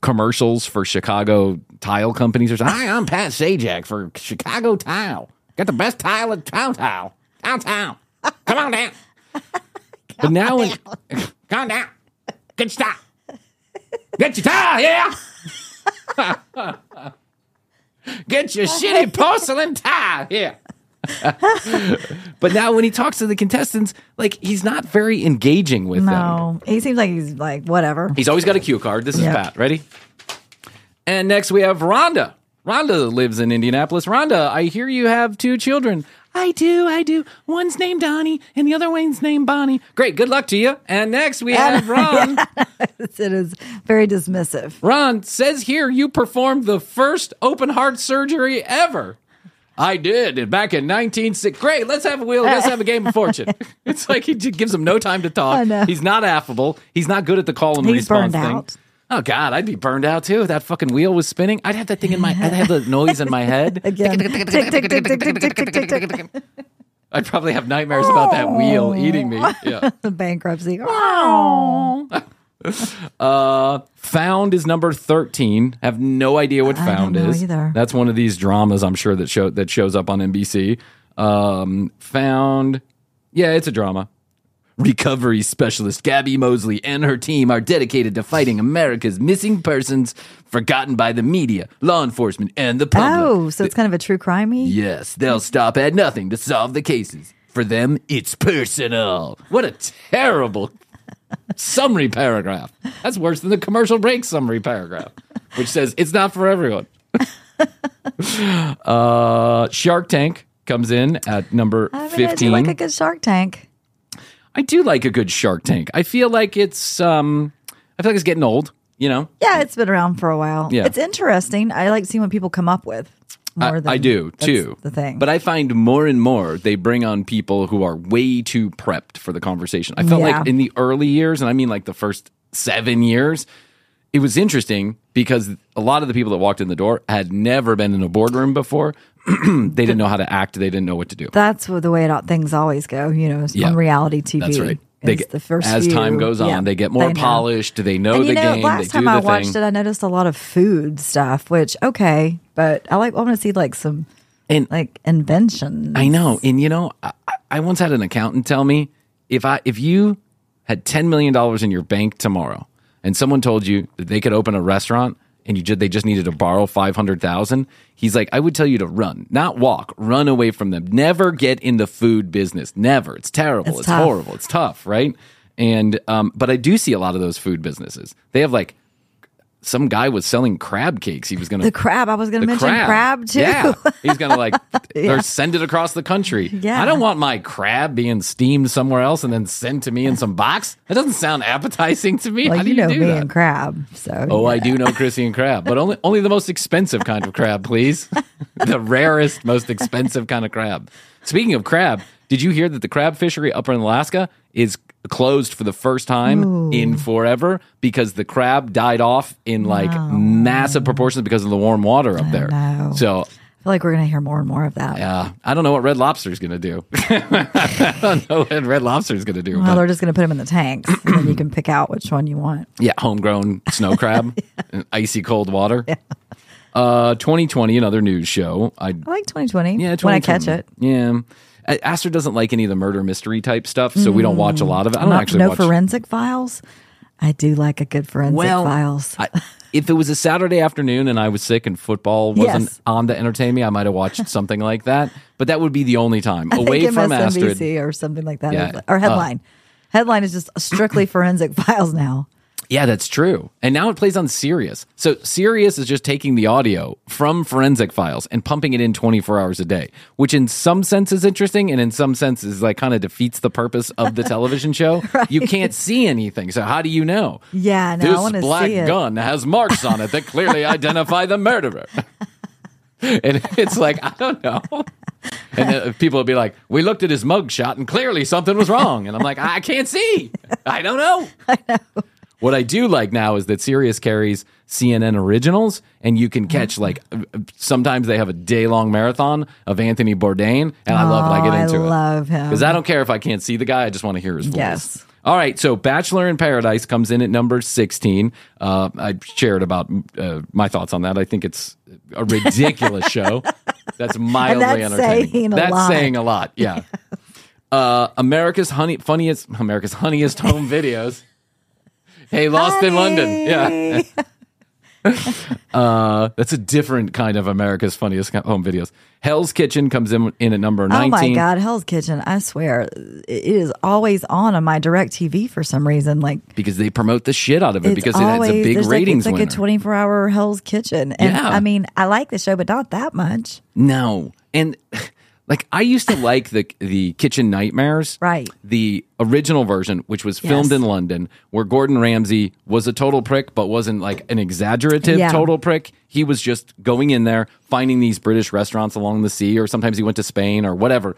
commercials for Chicago tile companies or something. Hi, I'm Pat Sajak for Chicago Tile. Got the best tile in downtown. Downtown. Come on down. but now when Come on down. Good stuff. Get your tile, yeah. Get your shitty porcelain tile here. but now when he talks to the contestants, like he's not very engaging with them. No, he seems like he's like whatever. He's always got a cue card. This is Yep. Pat. Ready? And next we have Rhonda. Rhonda lives in Indianapolis. Rhonda, I hear you have two children. I do, I do. One's named Donnie and the other one's named Bonnie. Great, good luck to you. And next we have Ron. it is very dismissive. Ron says here you performed the first open heart surgery ever. I did back in 1960. Great, let's have a wheel. Let's have a game of fortune. It's like he gives him no time to talk. He's not affable. He's not good at the call and He's response thing. out. Oh God, I'd be burned out too if that fucking wheel was spinning. I'd have that thing in my, I'd have the noise in my head. I'd probably have nightmares about that wheel eating me. Yeah. the bankruptcy. Uh, Found is number thirteen. Have no idea what I Found don't know is. either. That's one of these dramas I'm sure that show that shows up on NBC. Um, Found, yeah, it's a drama. Recovery specialist Gabi Mosely and her team are dedicated to fighting America's missing persons, forgotten by the media, law enforcement, and the public. Oh, so it's kind of a true crimey. Yes, they'll stop at nothing to solve the cases. For them, it's personal. What a terrible summary paragraph. That's worse than the commercial break summary paragraph, which says it's not for everyone. uh, Shark Tank comes in at number I mean, I do 15. like a good Shark Tank. I do like a good Shark Tank. I feel like it's um I feel like it's getting old, you know? Yeah, it's been around for a while. Yeah. It's interesting. I like seeing what people come up with. More I, than I do too. The thing, But I find more and more they bring on people who are way too prepped for the conversation. I felt Yeah. like in the early years, and I mean like the first seven years, it was interesting because a lot of the people that walked in the door had never been in a boardroom before. they didn't know how to act. They didn't know what to do. that's the way it, things always go. You know, Yeah. on reality TV. That's right. They get, the first as few- time goes on, yeah, they get more know. polished. They know and the you know, game. last they time I watched thing. it, I noticed a lot of food stuff. Which okay, but I like. I want to see like some And like inventions. I know, and you know, I, I once had an accountant tell me if I if you had ten million dollars in your bank tomorrow, and someone told you that they could open a restaurant and you ju- they just needed to borrow 500,000, he's like, I would tell you to run, not walk, run away from them. Never get in the food business. Never. It's terrible. It's It's, horrible. It's tough, right? And, um, but I do see a lot of those food businesses. They have like, some guy was selling crab cakes. He was going to The crab. I was going to mention crab, too. Yeah, he's gonna like Yeah. or send it across the country. Yeah. I don't want my crab being steamed somewhere else and then sent to me in some box. That doesn't sound appetizing to me. Well, How do you know do me that? and crab. So Oh, I do know Krissy and crab, but only only the most expensive kind of crab, please. the rarest, most expensive kind of crab. Speaking of crab, did you hear that the crab fishery up in Alaska is closed for the first time in forever because the crab died off in like massive proportions because of the warm water up there. know. So I feel like we're going to hear more and more of that. yeah, I don't know what Red Lobster's going to do. I don't know what Red Lobster's going to do. Well, but- they're just going to put them in the tanks, and then you can pick out which one you want. Yeah, homegrown snow crab and icy cold water. Yeah. Uh, 2020, another news show. I I like 2020. yeah, when I catch it. Yeah, Astrid doesn't like any of the murder mystery type stuff, so we don't watch a lot of it. I don't Not- actually no watch. forensic files. I do like a good forensic well, files. I, if it was a Saturday afternoon and I was sick and football wasn't Yes. on to entertain me, I might have watched something like that. But that would be the only time I away from MSNBC Astrid. or something like that. Yeah. Or headline. Uh. headline is just strictly forensic files now. Yeah, that's true. And now it plays on Sirius. So Sirius is just taking the audio from forensic files and pumping it in 24 hours a day, which in some sense is interesting and in some senses like kind of defeats the purpose of the television show. You can't see anything. So how do you know? Yeah, no, I this black gun has marks on it that clearly identify the murderer. and it's like, I don't know. And uh, people will be like, "We looked at his mugshot, and clearly something was wrong." And I'm like, "I can't see. I don't know." I know. What I do like now is that Sirius carries CNN originals, and you can catch like uh, sometimes they have a day long marathon of Anthony Bourdain, and I love it. I Oh, get I into it love him. because I don't care if I can't see the guy; I just want to hear his voice. Yes. All right, so Bachelor in Paradise comes in at number 16. Uh, I shared about uh, my thoughts on that. I think it's a ridiculous show. That's mildly that's entertaining. saying a that's lot. saying a lot. Yeah. uh, America's honey, funniest, America's honeyest home videos. Hey, Lost in London. Yeah. uh, that's a different kind of America's funniest home videos. Hell's Kitchen comes in in at number 19. Oh my God, Hell's Kitchen! I swear, it is always on on my Direct TV for some reason. Like because they promote the shit out of it it's because it always has a big ratings like, it's like winner. a twenty four hour Hell's Kitchen, and Yeah. I mean, I like the show, but not that much. No, and like I used to like the the Kitchen Nightmares, Right. The original version, which was filmed Yes. in London, where Gordon Ramsay was a total prick, but wasn't like an exaggerative Yeah. total prick. He was just going in there, finding these British restaurants along the sea, or sometimes he went to Spain or whatever.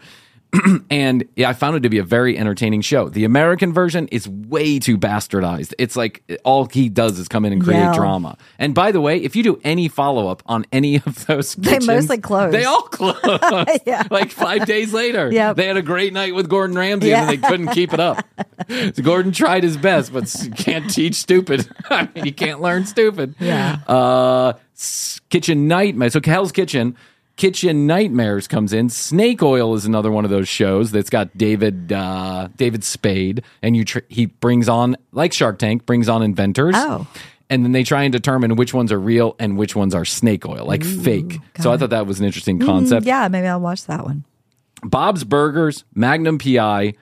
and yeah, I found it to be a very entertaining show. The American version is way too bastardized. It's like all he does is come in and create Yeah. drama. And by the way, if you do any follow up on any of those, They kitchens, mostly close. They all close. Yeah. Like five days later, Yep. they had a great night with Gordon Ramsay, Yeah. and they couldn't keep it up. So Gordon tried his best, but can't teach stupid. I mean, you can't learn stupid. Yeah. Uh, Kitchen Nightmares. So Hell's Kitchen. Kitchen Nightmares comes in. Snake Oil is another one of those shows that's got David uh, David Spade, and you tr- he brings on like Shark Tank brings on inventors. Oh. And then they try and determine which ones are real and which ones are snake oil, like fake. So I thought that was an interesting concept. Mm, yeah, maybe I'll watch that one. Bob's Burgers, Magnum PI,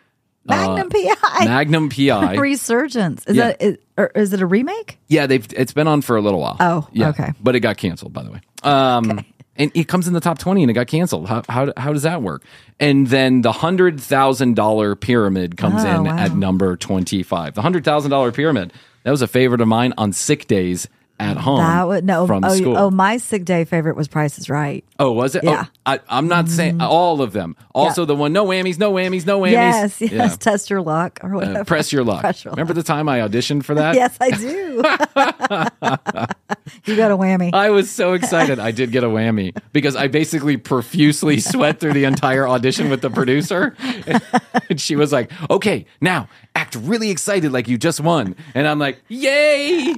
Magnum PI Uh, Magnum PI. Resurgence. Is Yeah. that is, is it a remake? Yeah, they've it's been on for a little while. Oh, yeah, okay. But it got canceled, by the way. Um, and it comes in the top twenty, and it got canceled. How how how does that work? And then the hundred thousand dollar pyramid comes Oh, in wow. at number twenty five. The hundred thousand dollar pyramid that was a favorite of mine on sick days at home. That would no. from oh, school. oh, my sick day favorite was Price is Right. Oh, was it? Yeah. Mm-hmm. Oh, I, I'm not saying all of them. Also, the one no whammies, no whammies, no whammies. Yes, yes. Yeah. Test your luck or whatever. Uh, press your luck. Press your Remember the time I auditioned for that? Yes, I do. you got a whammy. I was so excited. I did get a whammy because I basically profusely sweat through the entire audition with the producer. And she was like, okay, now act really excited like you just won. And I'm like, yay!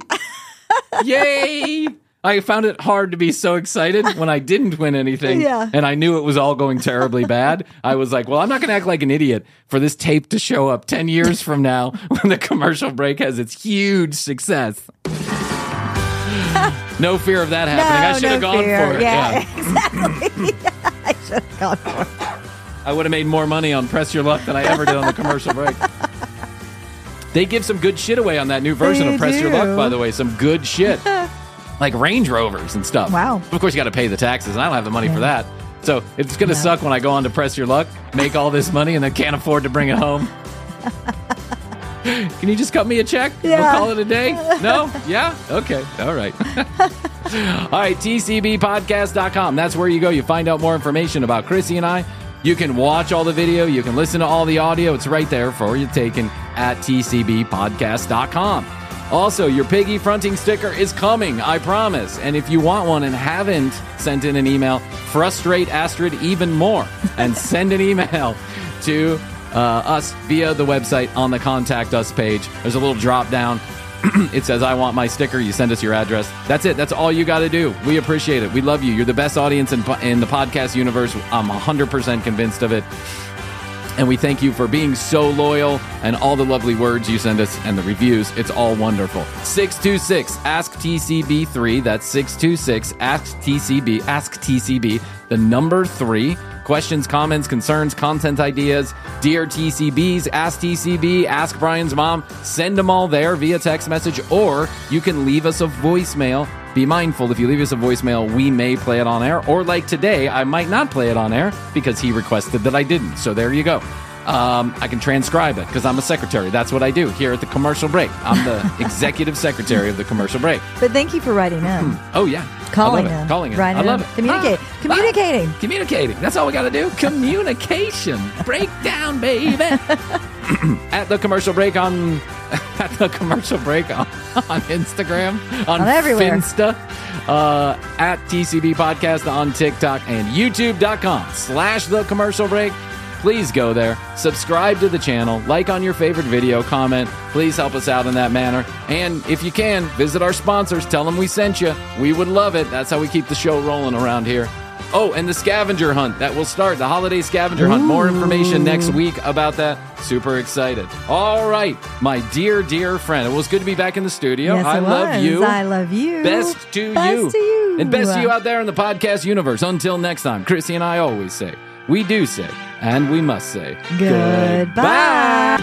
Yay! I found it hard to be so excited when I didn't win anything. Yeah. And I knew it was all going terribly bad. I was like, well, I'm not going to act like an idiot for this tape to show up 10 years from now when the commercial break has its huge success. No fear of that happening. I No, should have no gone fear. for it. Yeah, exactly. I should have gone for it. I would have made more money on Press Your Luck than I ever did on the commercial break. They give some good shit away on that new version They of Press Your. Luck, by the way. Some good shit. like Range Rovers and stuff. Wow. Of course, you got to pay the taxes, and I don't have the money for that. So it's going to suck when I go on to Press Your Luck, make all this money, and then can't afford to bring it home. Can you just cut me a check? Yeah. We'll call it a day? No? Yeah? Okay. All right. All right, tcbpodcast.com. That's where you go. You find out more information about Krissy and I. You can watch all the video. You can listen to all the audio. It's right there for you taken at tcbpodcast.com. Also, your piggy fronting sticker is coming, I promise. And if you want one and haven't sent in an email, frustrate Astrid even more and send an email to uh, us via the website on the contact us page. There's a little drop down it says I want my sticker. You send us your address. That's it. That's all you got to do. We appreciate it. We love you. You're the best audience in, in the podcast universe. I'm 100% convinced of it. And we thank you for being so loyal and all the lovely words you send us and the reviews. It's all wonderful. 626 Ask TCB3. That's 626 Ask TCB. Ask TCB. The number three. Questions, comments, concerns, content ideas, Dear TCBs, Ask TCB, Ask Bryan's Mom. Send them all there via text message, or you can leave us a voicemail. Be mindful if you leave us a voicemail, we may play it on air. Or like today, I might not play it on air because he requested that I didn't. So there you go. Um, I can transcribe it because I'm a secretary. That's what I do here at the commercial break. I'm the executive secretary of the commercial break. But thank you for writing in. Oh yeah, Calling in. calling in. Writing I love in. it. Communicate. Ah, Communicating. ah, communicating. That's all we got to do. Communication. Breakdown, baby. at the commercial break on at the commercial break on, on Instagram on, On everywhere. Finsta. Uh, at TCB Podcast on TikTok and YouTube.com slash the commercial break. Please go there, subscribe to the channel, like on your favorite video, comment. Please help us out in that manner. And if you can, visit our sponsors, tell them we sent you. We would love it. That's how we keep the show rolling around here. Oh, and the scavenger hunt that will start, the holiday scavenger hunt. More information next week about that. Super excited. All right, my dear, dear friend. It was good to be back in the studio. Yes, I love was. you. I love you. Best to Best you. to you. And best to you out there in the podcast universe. Until next time, Krissy and I always say, we do say, and we must say, Goodbye.